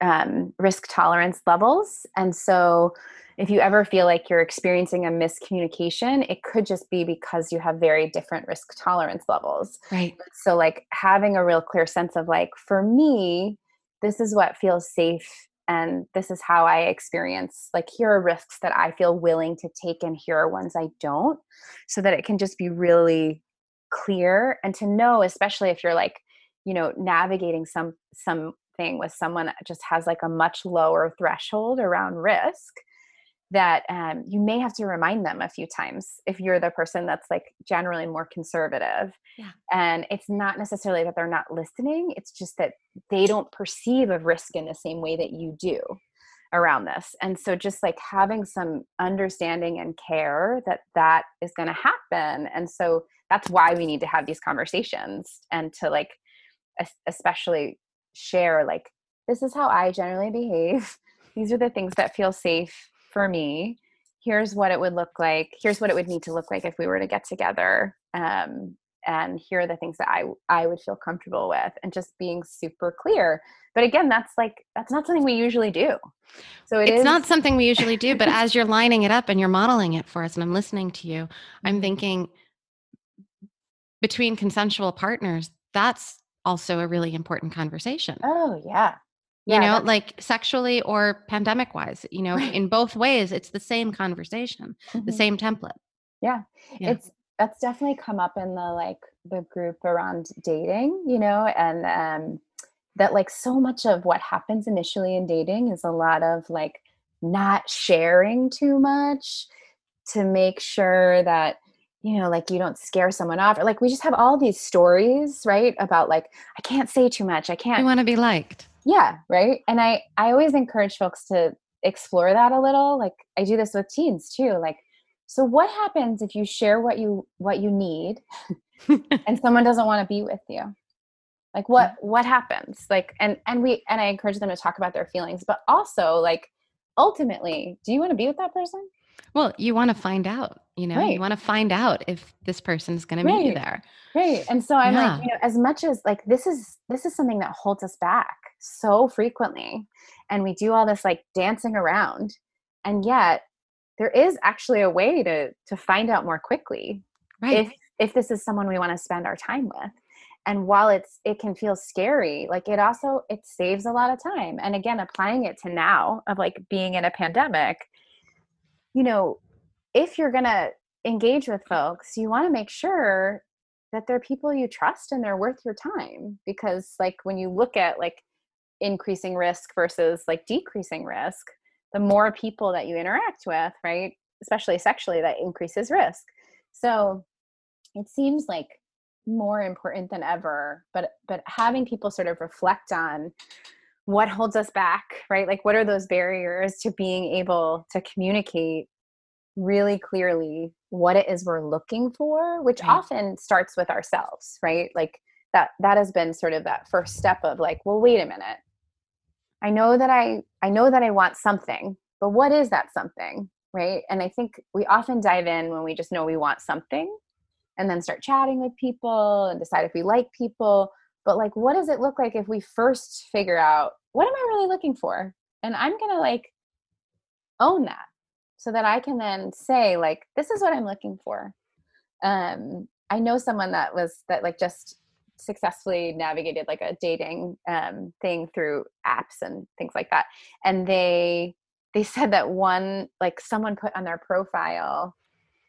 um, risk tolerance levels and so if you ever feel like you're experiencing a miscommunication it could just be because you have very different risk tolerance levels right so like having a real clear sense of like for me this is what feels safe and this is how i experience like here are risks that i feel willing to take and here are ones i don't so that it can just be really clear. And to know especially if you're like you know navigating some something with someone that just has like a much lower threshold around risk that um, you may have to remind them a few times if you're the person that's like generally more conservative. Yeah. And it's not necessarily that they're not listening, it's just that they don't perceive of risk in the same way that you do around this. And so just like having some understanding and care that that is going to happen. And so that's why we need to have these conversations and to like especially share like this is how I generally behave. These are the things that feel safe for me here's what it would look like here's what it would need to look like if we were to get together um, and here are the things that i i would feel comfortable with and just being super clear. But again that's like that's not something we usually do. So it it's is, not something we usually do but as you're lining it up and you're modeling it for us and i'm listening to you i'm mm-hmm. thinking between consensual partners that's also a really important conversation. Oh yeah you yeah, know like sexually or pandemic wise you know *laughs* in both ways it's the same conversation mm-hmm. the same template yeah. yeah. it's that's definitely come up in the like the group around dating you know and um that like so much of what happens initially in dating is a lot of like not sharing too much to make sure that you know like you don't scare someone off or like we just have all these stories right about like i can't say too much i can't i want to be liked yeah right and i i always encourage folks to explore that a little like i do this with teens too like so what happens if you share what you what you need *laughs* and someone doesn't want to be with you like what what happens like and and we and i encourage them to talk about their feelings but also like ultimately do you want to be with that person well, you want to find out, you know, right. you want to find out if this person is going to meet you there. Right. And so I'm yeah. like, you know, as much as like this is this is something that holds us back so frequently and we do all this like dancing around and yet there is actually a way to to find out more quickly right. if if this is someone we want to spend our time with and while it's it can feel scary like it also it saves a lot of time and again applying it to now of like being in a pandemic you know, if you're going to engage with folks, you want to make sure that they're people you trust and they're worth your time because like when you look at like increasing risk versus like decreasing risk, the more people that you interact with, right? Especially sexually that increases risk. So it seems like more important than ever but but having people sort of reflect on what holds us back right like what are those barriers to being able to communicate really clearly what it is we're looking for which right. often starts with ourselves right like that that has been sort of that first step of like well wait a minute i know that i i know that i want something but what is that something right? And i think we often dive in when we just know we want something and then start chatting with people and decide if we like people. But like what does it look like if we first figure out what am i really looking for? And i'm gonna like own that so that i can then say like this is what i'm looking for. Um i know someone that was that like just successfully navigated like a dating um thing through apps and things like that and they they *laughs* said that one like someone put on their profile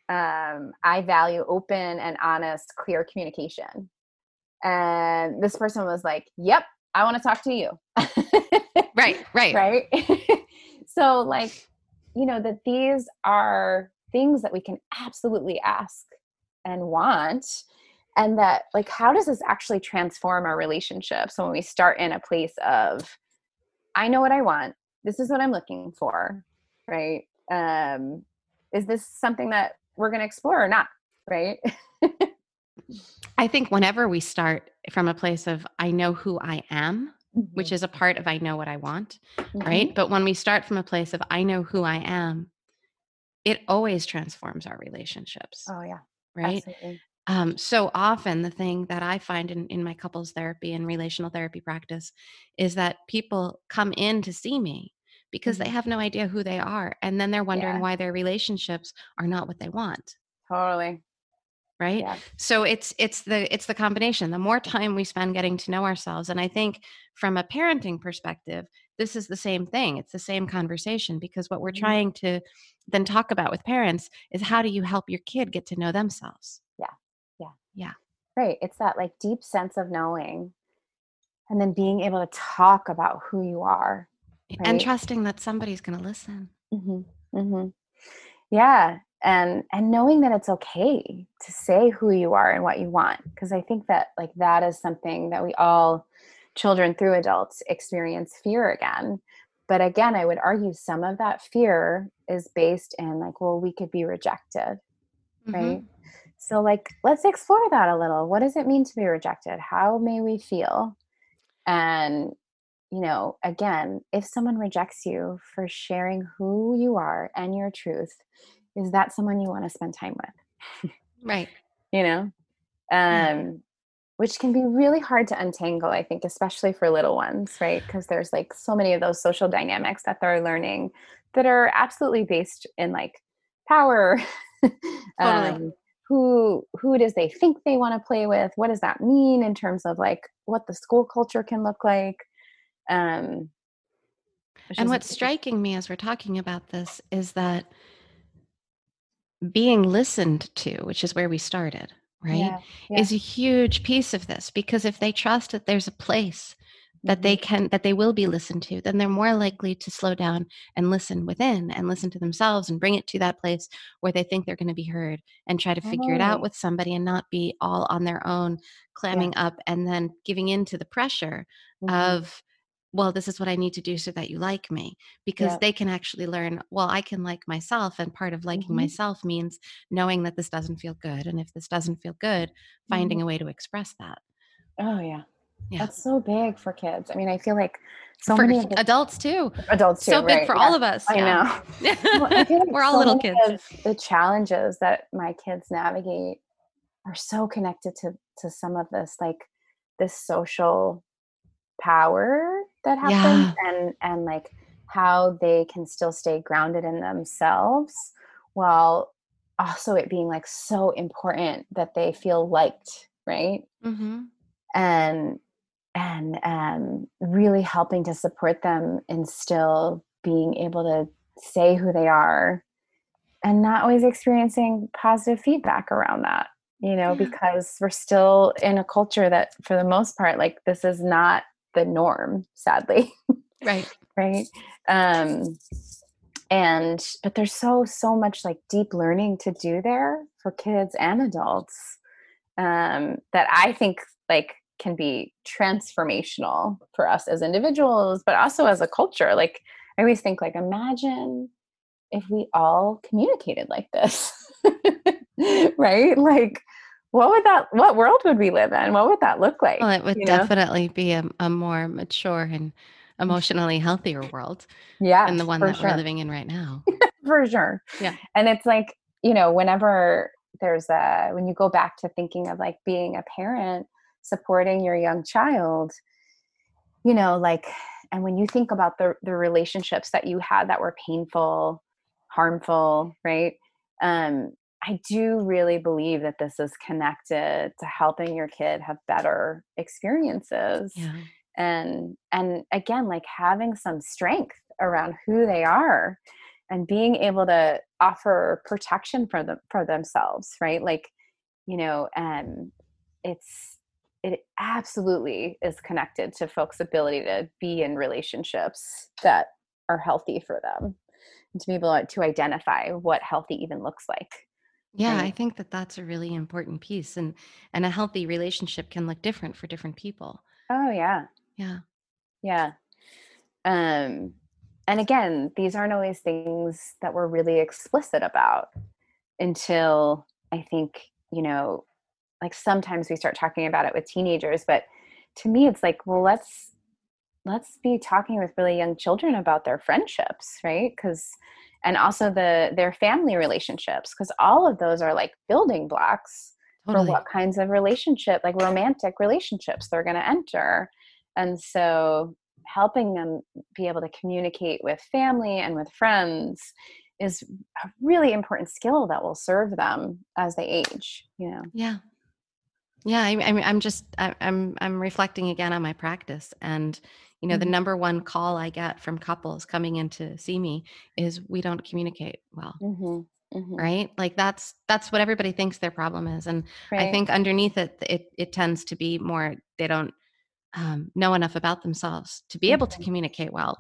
um, I value open and honest, clear communication. And this person was like, Yep, I want to talk to you. right, *laughs* right. Right. *laughs* so, like, you know, that these are things that we can absolutely ask and want. And that, like, how does this actually transform our relationships when we start in a place of, I know what I want, this is what I'm looking for, right? Um, is this something that we're going to explore or not? Right? *laughs* I think whenever we start from a place of i know who i am mm-hmm. which is a part of i know what i want mm-hmm. right? But when we start from a place of i know who i am it always transforms our relationships oh yeah. right um, so often the thing that i find in, in my couples therapy and relational therapy practice is that people come in to see me because mm-hmm. they have no idea who they are and then they're wondering yeah. why their relationships are not what they want totally right yeah. so it's it's the it's the combination the more time we spend getting to know ourselves and i think from a parenting perspective this is the same thing it's the same conversation because what we're mm-hmm. trying to then talk about with parents is how do you help your kid get to know themselves yeah right it's that like deep sense of knowing and then being able to talk about who you are right? and trusting that somebody's going to listen mm-hmm. Mm-hmm. yeah and and knowing that it's okay to say who you are and what you want because i think that like that is something that we all children through adults experience fear again but again i would argue some of that fear is based in like well we could be rejected mm-hmm. right so like let's explore that a little what does it mean to be rejected how may we feel and you know, again, if someone rejects you for sharing who you are and your truth, is that someone you want to spend time with? *laughs* right. You know? um which can be really hard to untangle i think especially for little ones right because there's like so many of those social dynamics that they're learning that are absolutely based in like power *laughs* Totally. um, who who does they think they want to play with? What does that mean in terms of like what the school culture can look like? Um And what's striking me as we're talking about this is that being listened to, which is where we started, right, yeah, yeah. is a huge piece of this because if they trust that there's a place that they Mhm. can that they will be listened to then they're more likely to slow down and listen within and listen to themselves and bring it to that place where they think they're going to be heard and try to figure it out with somebody and not be all on their own clamming up and then giving in to the pressure Mhm. of well this is what i need to do so that you like me because Yep. they can actually learn well i can like myself and part of liking Mhm. myself means knowing that this doesn't feel good and if this doesn't feel good finding a way to express that oh yeah yeah. That's so big for kids. I mean i feel like so for many the adults too. Adults too, so big for yeah. all of us. I yeah. know. *laughs* Well, I *laughs* like we're all so little kids. the challenges that my kids navigate are so connected to to some of this like this social power that happens and and like how they can still stay grounded in themselves while also it being like so important that they feel liked right? Hmm and and um, really helping to support them in still being able to say who they are and not always experiencing positive feedback around that you know Yeah. because we're still in a culture that for the most part like this is not the norm sadly right *laughs* right um and but there's so so much like deep learning to do there for kids and adults um that i think like can be transformational for us as individuals but also as a culture like i always think like imagine if we all communicated like this *laughs* right like what would that what world would we live in what would that look like well it would you know? definitely be a, a more mature and mm-hmm. emotionally healthier world yeah than the one that sure. we're living in right now *laughs* for sure. Yeah. And it's like, you know, whenever there's a, when you go back to thinking of like being a parent, supporting your young child, you know, like, and when you think about the, the relationships that you had that were painful, harmful, right? Um, I do really believe that this is connected to helping your kid have better experiences yeah and and again like having some strength around who they are and being able to offer protection for them for themselves right like you know and it's it absolutely is connected to folks ability to be in relationships that are healthy for them and to be able to identify what healthy even looks like yeah i think that that's a really important piece and and a healthy relationship can look different for different people. Oh yeah. Yeah. Yeah. Um, and again, these aren't always things that we're really explicit about until I think, you know, like sometimes we start talking about it with teenagers, but to me it's like, well, let's let's be talking with really young children about their friendships, right? Cuz and also the their family relationships because all of those are like building blocks totally for what kinds of relationship like romantic relationships they're going to enter and so helping them be able to communicate with family and with friends is a really important skill that will serve them as they age you know Yeah. Yeah, I, I mean, I'm just, I, I'm, I'm reflecting again on my practice, and you know, the Mhm. number one call I get from couples coming in to see me is we don't communicate well, mm-hmm. Mm-hmm. right? Like that's that's what everybody thinks their problem is, and I think underneath it, it it tends to be more they don't um, know enough about themselves to be able to Mhm. communicate well,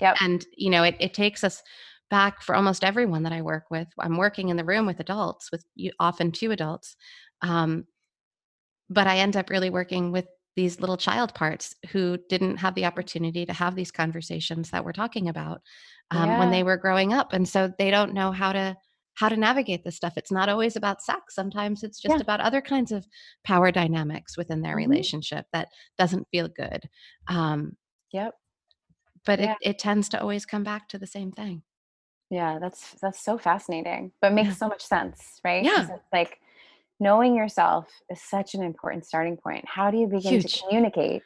Yep. and you know, it it takes us back for almost everyone that I work with. I'm working in the room with adults, with you, often two adults. Um, but I end up really working with these little child parts who didn't have the opportunity to have these conversations that we're talking about um, when they were growing up, and so they don't know how to how to navigate this stuff. It's not always about sex. Sometimes it's just Yeah. about other kinds of power dynamics within their Mhm. relationship that doesn't feel good. Um, Yep. but Yeah. it, it tends to always come back to the same thing. Yeah, that's that's so fascinating, but makes Yeah. so much sense, right Yeah. It's like knowing yourself is such an important starting point. How do you begin Huge. to communicate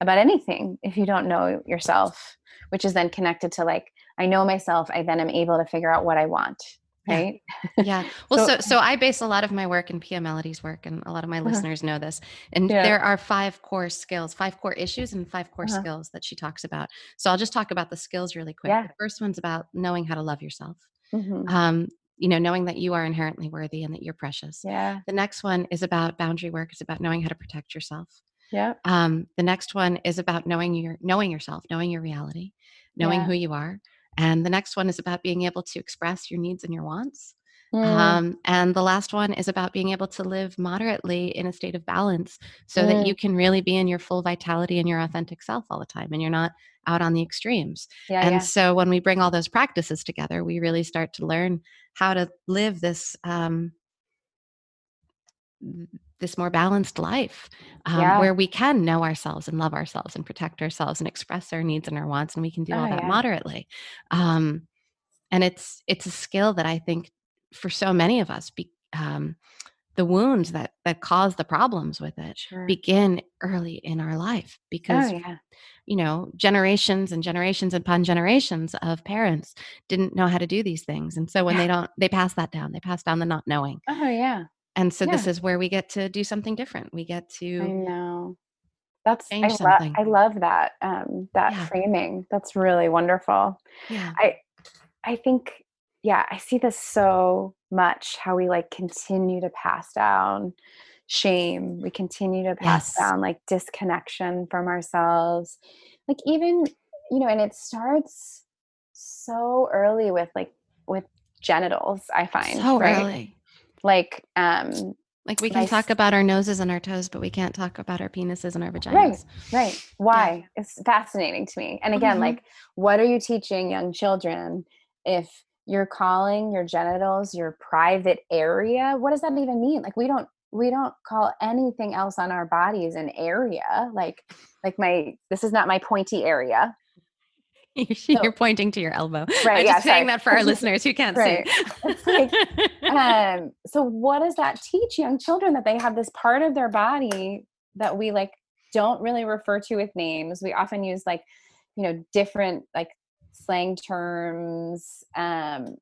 about anything if you don't know yourself? Which is then connected to like, I know myself, I then am able to figure out what I want. Right. yeah *laughs* well So- so, so i base a lot of my work in Pia Mellody's work and a lot of my Uh-huh. listeners know this and Yeah. there are five core skills five core issues and five core Uh-huh. skills that she talks about so i'll just talk about the skills really quick Yeah. the first one's about knowing how to love yourself Mhm. um, you know knowing that you are inherently worthy and that you're precious Yeah. the next one is about boundary work it's about knowing how to protect yourself Yeah. um, the next one is about knowing your knowing yourself knowing your reality knowing Yeah. who you are and the next one is about being able to express your needs and your wants Mm. um, and the last one is about being able to live moderately in a state of balance so that Mm. you can really be in your full vitality and your authentic self all the time and you're not out on the extremes. yeah. and yeah. so when we bring all those practices together, we really start to learn how to live this. Um, this more balanced life um, Yeah. where we can know ourselves and love ourselves and protect ourselves and express our needs and our wants and we can do all Oh, that yeah. moderately um, and it's it's a skill that i think for so many of us be, um, the wounds that that cause the problems with it Sure. begin early in our life because oh yeah. you know generations and generations upon generations of parents didn't know how to do these things and so when they don't they pass that down they pass down the not knowing Oh yeah. and so this is where we get to do something different we get to I know. That's I, lo- I love that um that Yeah. framing. That's really wonderful. yeah I I think yeah, I see this so much how we like continue to pass down shame. We continue to pass Yes. down like disconnection from ourselves. Like even, you know, and it starts so early with like with genitals, I find. so right? early Like um like we can Nice. talk about our noses and our toes but we can't talk about our penises and our vaginas Right. Right. Why? It's fascinating to me. And again, Mhm. like, what are you teaching young children if you're calling your genitals your private area? What does that even mean? Like, we don't we don't call anything else on our bodies an area. Like, like my this is not my pointy area. *laughs* you're pointing to your elbow Right, i'm yeah, just saying sorry. that for our *laughs* listeners who can't Right. see like, *laughs* um so what does that teach young children that they have this part of their body that we like don't really refer to with names we often use like you know different like slang terms um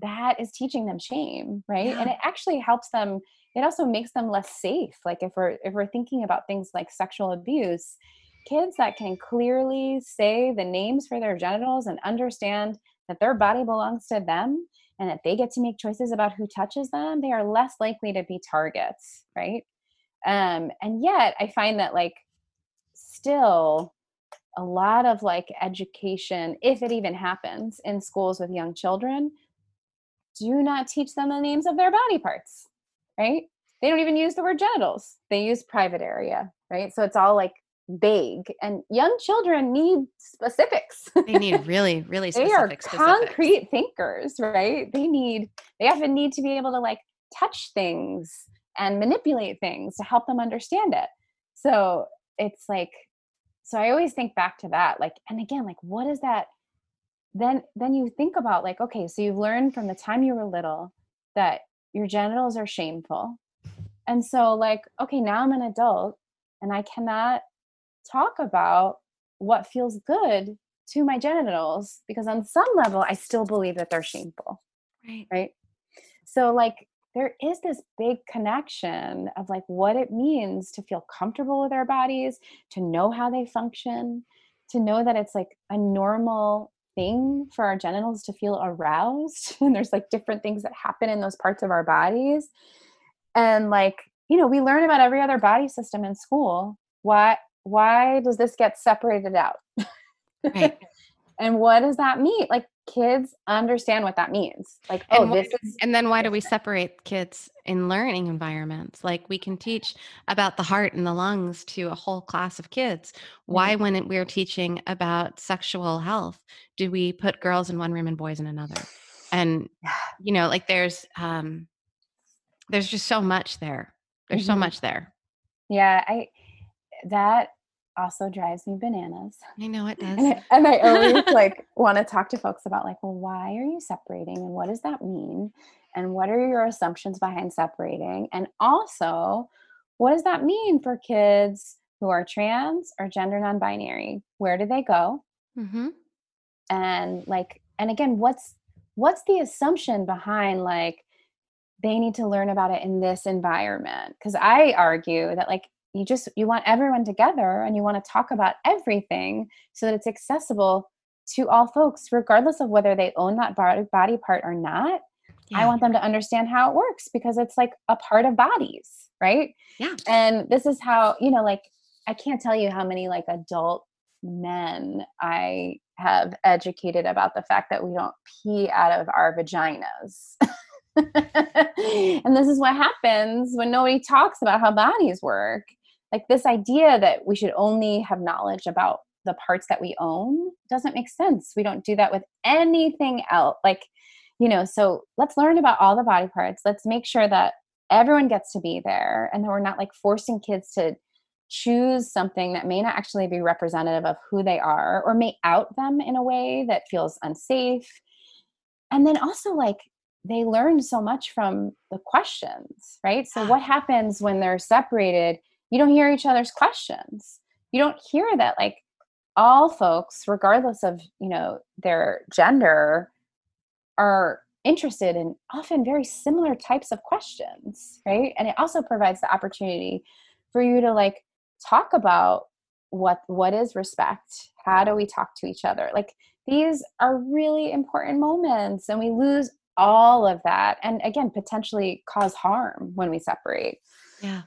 that is teaching them shame right and it actually helps them it also makes them less safe like if we're if we're thinking about things like sexual abuse kids that can clearly say the names for their genitals and understand that their body belongs to them and that they get to make choices about who touches them, they are less likely to be targets, right? Um, and yet, I find that like still a lot of like education, if it even happens in schools with young children, do not teach them the names of their body parts, right? They don't even use the word genitals. They use private area, right? So it's all like vague. And young children need specifics. they need *laughs* really really they are specifics. concrete thinkers right they need they often need to be able to like touch things and manipulate things to help them understand it so it's like so i always think back to that like and again like what is that? Then then you think about like okay so you've learned from the time you were little that your genitals are shameful. And so like okay now i'm an adult and i cannot talk about what feels good to my genitals because on some level I still believe that they're shameful, right. right? So like there is this big connection of like what it means to feel comfortable with our bodies, to know how they function, to know that it's like a normal thing for our genitals to feel aroused *laughs* and there's like different things that happen in those parts of our bodies. And like, you know, we learn about every other body system in school. Why why does this get separated out? right *laughs* and what does that mean like kids understand what that means. Like And oh why this is and then why do we separate kids in learning environments? Like we can teach about the heart and the lungs to a whole class of kids. Why when we're teaching about sexual health? Do we put girls in one room and boys in another? And *sighs* you know like there's um there's just so much there. There's so Mhm. much there. Yeah i that also drives me bananas. I know it *laughs* does. And I, and I always *laughs* like want to talk to folks about like well why are you separating and what does that mean? And what are your assumptions behind separating? And also what does that mean for kids who are trans or gender non-binary? Where do they go? Mm-hmm. and like and again what's what's the assumption behind like they need to learn about it in this environment? Because i argue that like you just you want everyone together and you want to talk about everything so that it's accessible to all folks regardless of whether they own that body, part or not. I want them to understand how it works because it's like a part of bodies right? Yeah. and this is how you know like i can't tell you how many like adult men i have educated about the fact that we don't pee out of our vaginas. *laughs* And this is what happens when nobody talks about how bodies work like this idea that we should only have knowledge about the parts that we own doesn't make sense. We don't do that with anything else like you know so let's learn about all the body parts. Let's make sure that everyone gets to be there and that we're not like forcing kids to choose something that may not actually be representative of who they are or may out them in a way that feels unsafe. And then also like they learn so much from the questions right? So ah. what happens when they're separated you don't hear each other's questions. You don't hear that like all folks regardless of you know their gender are interested in often very similar types of questions right? And it also provides the opportunity for you to like talk about what what is respect? How do we talk to each other? Like these are really important moments and we lose all of that and again potentially cause harm when we separate. Yeah.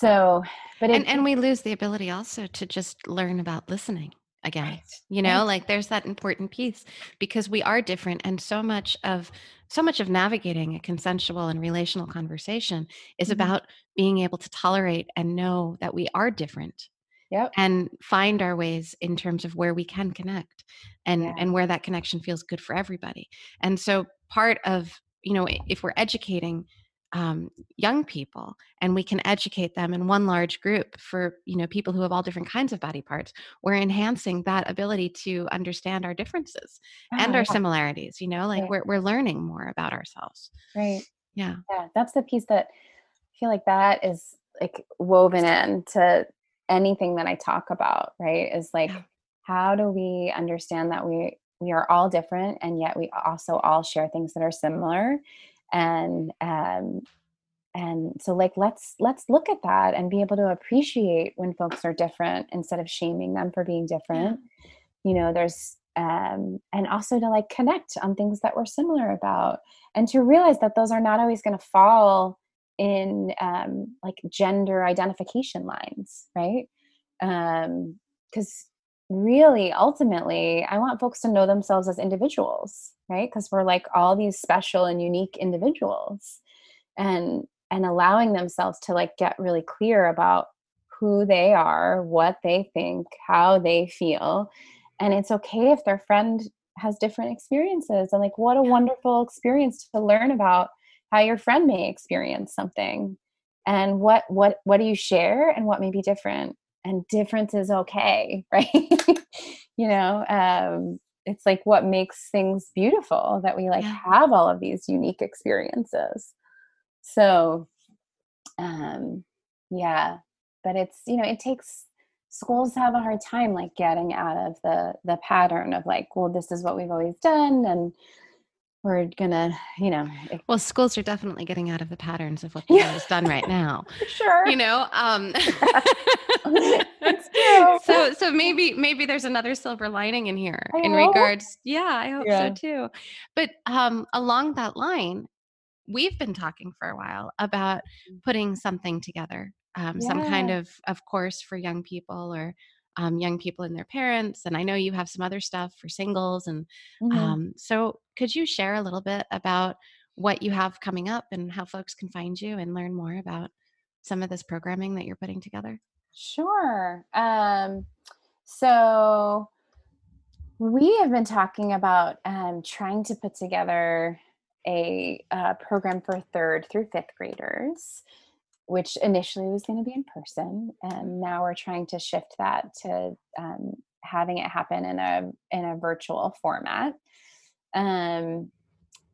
So but it, And and we lose the ability also to just learn about listening again. Right, You know, right. like there's that important piece because we are different and so much of so much of navigating a consensual and relational conversation is Mhm. about being able to tolerate and know that we are different yep and find our ways in terms of where we can connect and Yeah. and where that connection feels good for everybody and so part of you know if we're educating um, young people and we can educate them in one large group for you know people who have all different kinds of body parts. We're enhancing that ability to understand our differences and Ah, our yeah, similarities you know like Right. we're, we're learning more about ourselves. Right. Yeah. Yeah that's the piece that i feel like that is like woven in to anything that i talk about right is like Yeah. how do we understand that we we are all different and yet we also all share things that are similar and um and so like let's let's look at that and be able to appreciate when folks are different instead of shaming them for being different. You know there's um and also to like connect on things that we're similar about and to realize that those are not always going to fall in um like gender identification lines right? Um because really ultimately i want folks to know themselves as individuals right? Because we're like all these special and unique individuals and and allowing themselves to like get really clear about who they are what they think how they feel and it's okay if their friend has different experiences and like what a wonderful experience to learn about how your friend may experience something and what what what do you share and what may be different and difference is okay *laughs* right? You know um it's like what makes things beautiful that we like Yeah. have all of these unique experiences so um yeah but it's you know it takes schools have a hard time like getting out of the the pattern of like well this is what we've always done and we're gonna you know it- well schools are definitely getting out of the patterns of what always done right now *laughs* sure you know um *laughs* *laughs* so so maybe maybe there's another silver lining in here I in hope. regards yeah i hope Yeah. so too but um along that line we've been talking for a while about putting something together um some kind Mm. Of of course for young people or um, young people and their parents and i know you have some other stuff for singles and Mhm. um, so could you share a little bit about what you have coming up and how folks can find you and learn more about some of this programming that you're putting together Sure. Um, so we have been talking about um, trying to put together a uh, program for third through fifth graders, which initially was going to be in person, and now we're trying to shift that to um, having it happen in a in a virtual format. Um,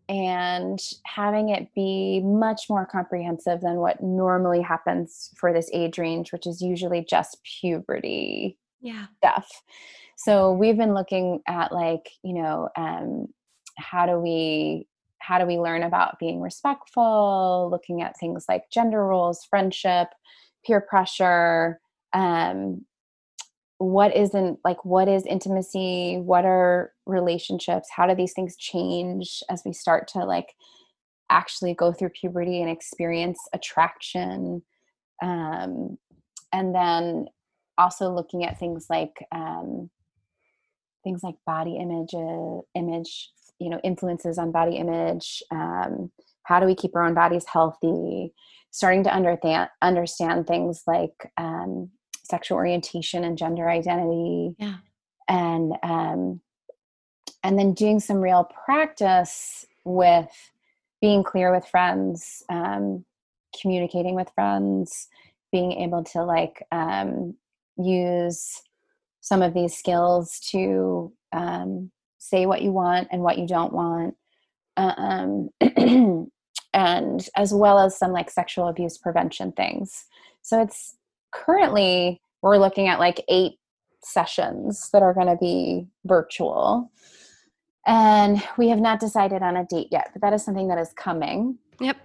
and having it be much more comprehensive than what normally happens for this age range, which is usually just puberty Yeah. stuff. So we've been looking at like, you know, um, how do we how do we learn about being respectful, looking at things like gender roles, friendship, peer pressure, um, what isn't like what is intimacy, what are relationships, how do these things change as we start to like actually go through puberty and experience attraction. Um, and then also looking at things like um, things like body image uh, image you know influences on body image um, how do we keep our own bodies healthy starting to understand understand things like um, sexual orientation and gender identity Yeah. and um, and then doing some real practice with being clear with friends um, communicating with friends being able to like um, use some of these skills to um, say what you want and what you don't want. Um, *clears throat* and as well as some like sexual abuse prevention things. So it's currently we're looking at like eight sessions that are going to be virtual. And we have not decided on a date yet but that is something that is coming. Yep.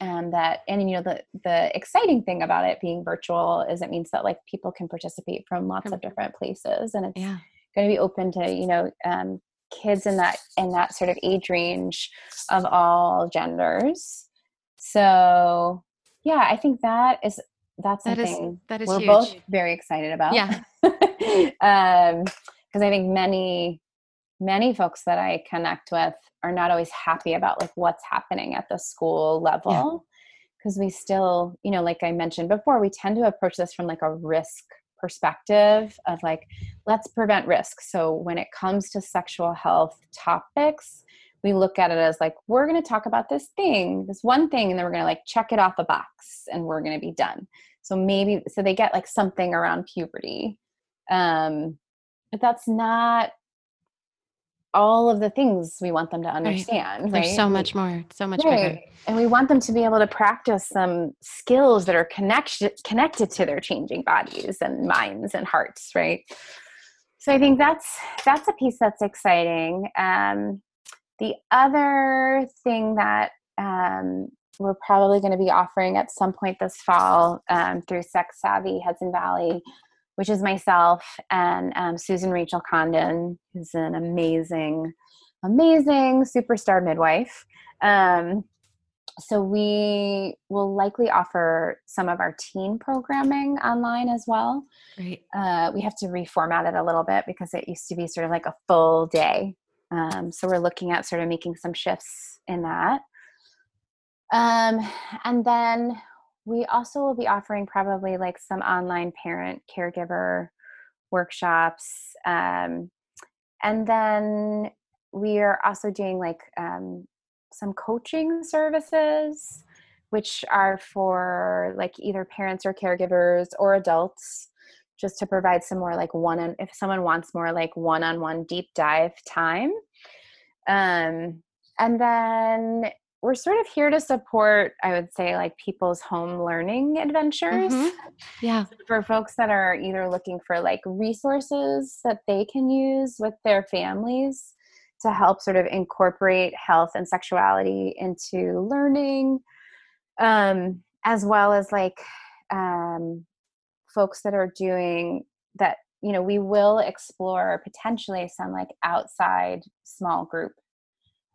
and that and you know the the exciting thing about it being virtual is it means that like people can participate from lots of different places. And it's Yeah. Going to be open to you know um, kids in that in that sort of age range of all genders so yeah i think that is that's That is something that is we're huge. both very excited about Yeah. *laughs* um because i think many many folks that i connect with are not always happy about like what's happening at the school level because we still you know like i mentioned before we tend to approach this from like a risk perspective of like let's prevent risk. So when it comes to sexual health topics we look at it as like we're going to talk about this thing this one thing and then we're going to like check it off a box and we're going to be done. So maybe so they get like something around puberty. Um but that's not all of the things we want them to understand right, There's so much more. So much bigger. and we want them to be able to practice some skills that are connected connected to their changing bodies and minds and hearts right so i think that's that's a piece that's exciting um, the other thing that um, we're probably going to be offering at some point this fall um, through sex savvy hudson valley which is myself and um, susan rachel condon who's an amazing amazing superstar midwife um, so we will likely offer some of our teen programming online as well. Great. Uh, we have to reformat it a little bit because it used to be sort of like a full day. Um, so we're looking at sort of making some shifts in that. Um, and then we also will be offering probably like some online parent caregiver workshops. Um, and then we are also doing like um, some coaching services which are for like either parents or caregivers or adults just to provide some more like one on if someone wants more like one-on-one deep dive time um and then we're sort of here to support i would say like people's home learning adventures Mhm. Yeah. for folks that are either looking for like resources that they can use with their families to help sort of incorporate health and sexuality into learning um, as well as like um, folks that are doing that you know we will explore potentially some like outside small group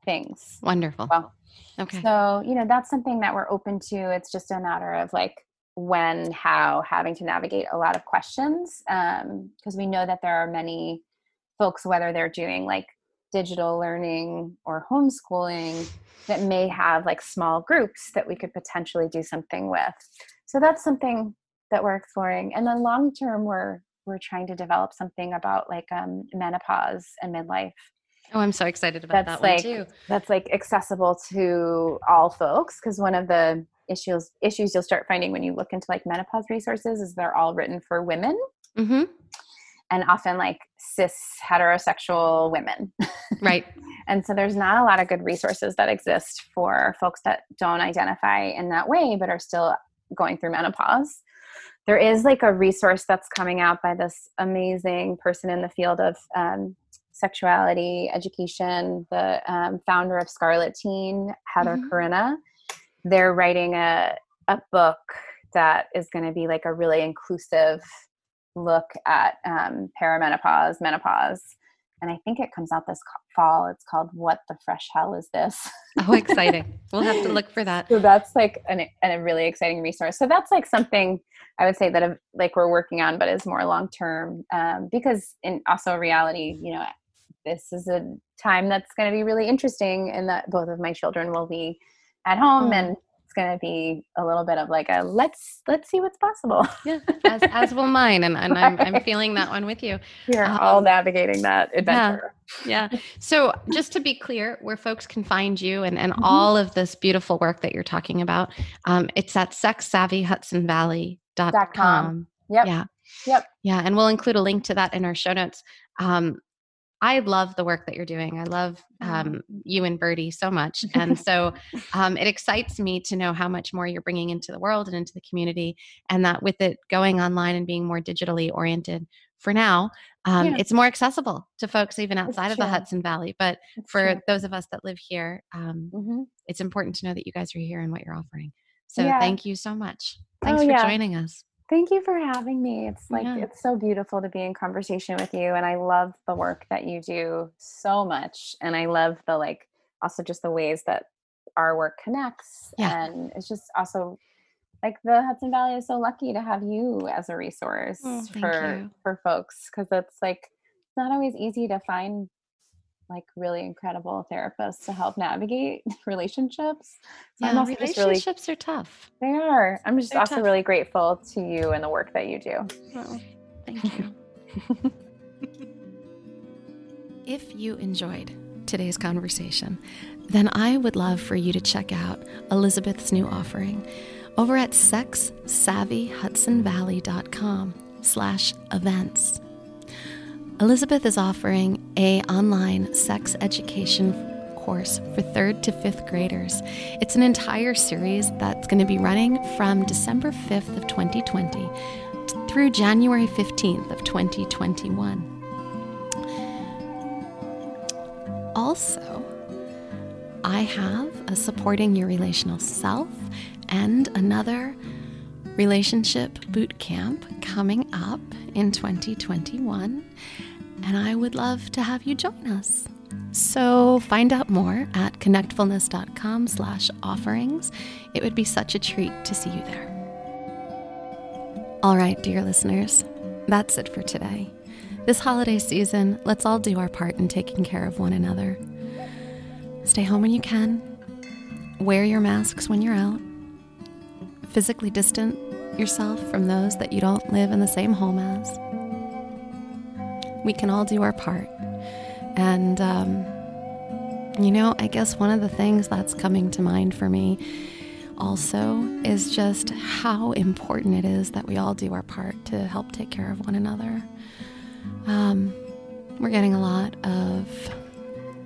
things Wonderful. well Okay. so, you know, that's something that we're open to. It's just a matter of like when, how, having to navigate a lot of questions. Because we know that there are many folks, whether they're doing like digital learning or homeschooling, that may have like small groups that we could potentially do something with. So that's something that we're exploring. And then long term, we're we're trying to develop something about like um, menopause and midlife oh, I'm so excited about that's that like one too. that's like accessible to all folks because one of the issues issues you'll start finding when you look into like menopause resources is they're all written for women Mm-hmm. and often like cis heterosexual women. Right. *laughs* and so there's not a lot of good resources that exist for folks that don't identify in that way but are still going through menopause. There is like a resource that's coming out by this amazing person in the field of um, sexuality education, the um, founder of Scarleteen, Heather mm-hmm. Corinna. They're writing a, a book that is going to be like a really inclusive look at um, perimenopause, menopause. And I think it comes out this fall. It's called What the Fresh Hell Is This? *laughs* Oh, exciting. *laughs* we'll have to look for that. So that's like an, a really exciting resource. So that's like something I would say that uh, like we're working on, but is more long term um, because in also reality, you know, this is a time that's going to be really interesting and that both of my children will be at home mm. and it's going to be a little bit of like a let's let's see what's possible yeah as, as will mine and, and I'm, I'm feeling that one with you we're um, all navigating that adventure yeah, yeah so just to be clear where folks can find you and, and mm-hmm. all of this beautiful work that you're talking about um, it's at sexsavvyhudsonvalley.com yep yeah Yep. Yeah. And we'll include a link to that in our show notes. Um, I love the work that you're doing. I love um, you and Birdie so much. And *laughs* so um, it excites me to know how much more you're bringing into the world and into the community. And that with it going online and being more digitally oriented for now, um, yeah. it's more accessible to folks even outside of the Hudson Valley. But it's for true. those of us that live here, um, mm-hmm. it's important to know that you guys are here and what you're offering. So yeah. thank you so much. Thanks oh, for yeah. joining us. Thank you for having me. It's like yeah. it's so beautiful to be in conversation with you and I love the work that you do so much and I love the like also just the ways that our work connects yeah. and it's just also like the Hudson Valley is so lucky to have you as a resource oh, for you. for folks cuz it's like it's not always easy to find like really incredible therapists to help navigate *laughs* relationships. So yeah, relationships really, are tough. They are. I'm just They're also tough. really grateful to you and the work that you do. Oh, thank you. *laughs* if you enjoyed today's conversation, then I would love for you to check out Elizabeth's new offering over at sexsavvyhudsonvalley.com slash events. Elizabeth is offering a online sex education course for 3rd to 5th graders. It's an entire series that's going to be running from December 5th of 2020 through January 15th of 2021. Also, I have a supporting your relational self and another relationship boot camp coming up in 2021 and I would love to have you join us. So find out more at connectfulness.com slash offerings. It would be such a treat to see you there. All right, dear listeners, that's it for today. This holiday season, let's all do our part in taking care of one another. Stay home when you can. Wear your masks when you're out. Physically distant yourself from those that you don't live in the same home as we can all do our part. And, um, you know, I guess one of the things that's coming to mind for me also is just how important it is that we all do our part to help take care of one another. Um, we're getting a lot of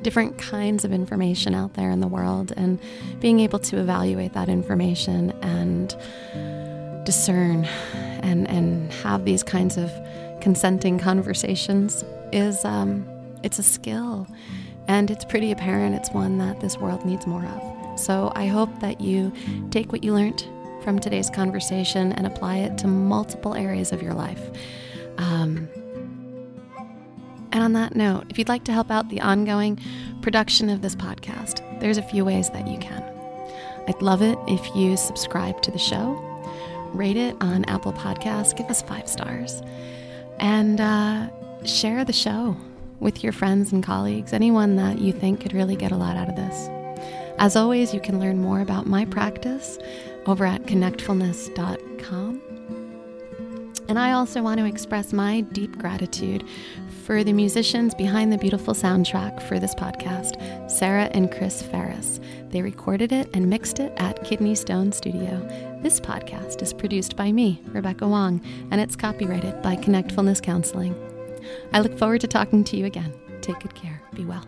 different kinds of information out there in the world, and being able to evaluate that information and discern and, and have these kinds of consenting conversations is um, it's a skill. And it's pretty apparent it's one that this world needs more of. So i hope that you take what you learned from today's conversation and apply it to multiple areas of your life. Um, and on that note if you'd like to help out the ongoing production of this podcast there's a few ways that you can. I'd love it if you subscribe to the show rate it on apple podcasts give us five stars and uh, share the show with your friends and colleagues, anyone that you think could really get a lot out of this. As always, you can learn more about my practice over at connectfulness.com. And I also want to express my deep gratitude for the musicians behind the beautiful soundtrack for this podcast, Sarah and Chris Ferris. They recorded it and mixed it at Kidney Stone Studio. This podcast is produced by me, Rebecca Wong, and it's copyrighted by Connectfulness Counseling. I look forward to talking to you again. Take good care. Be well.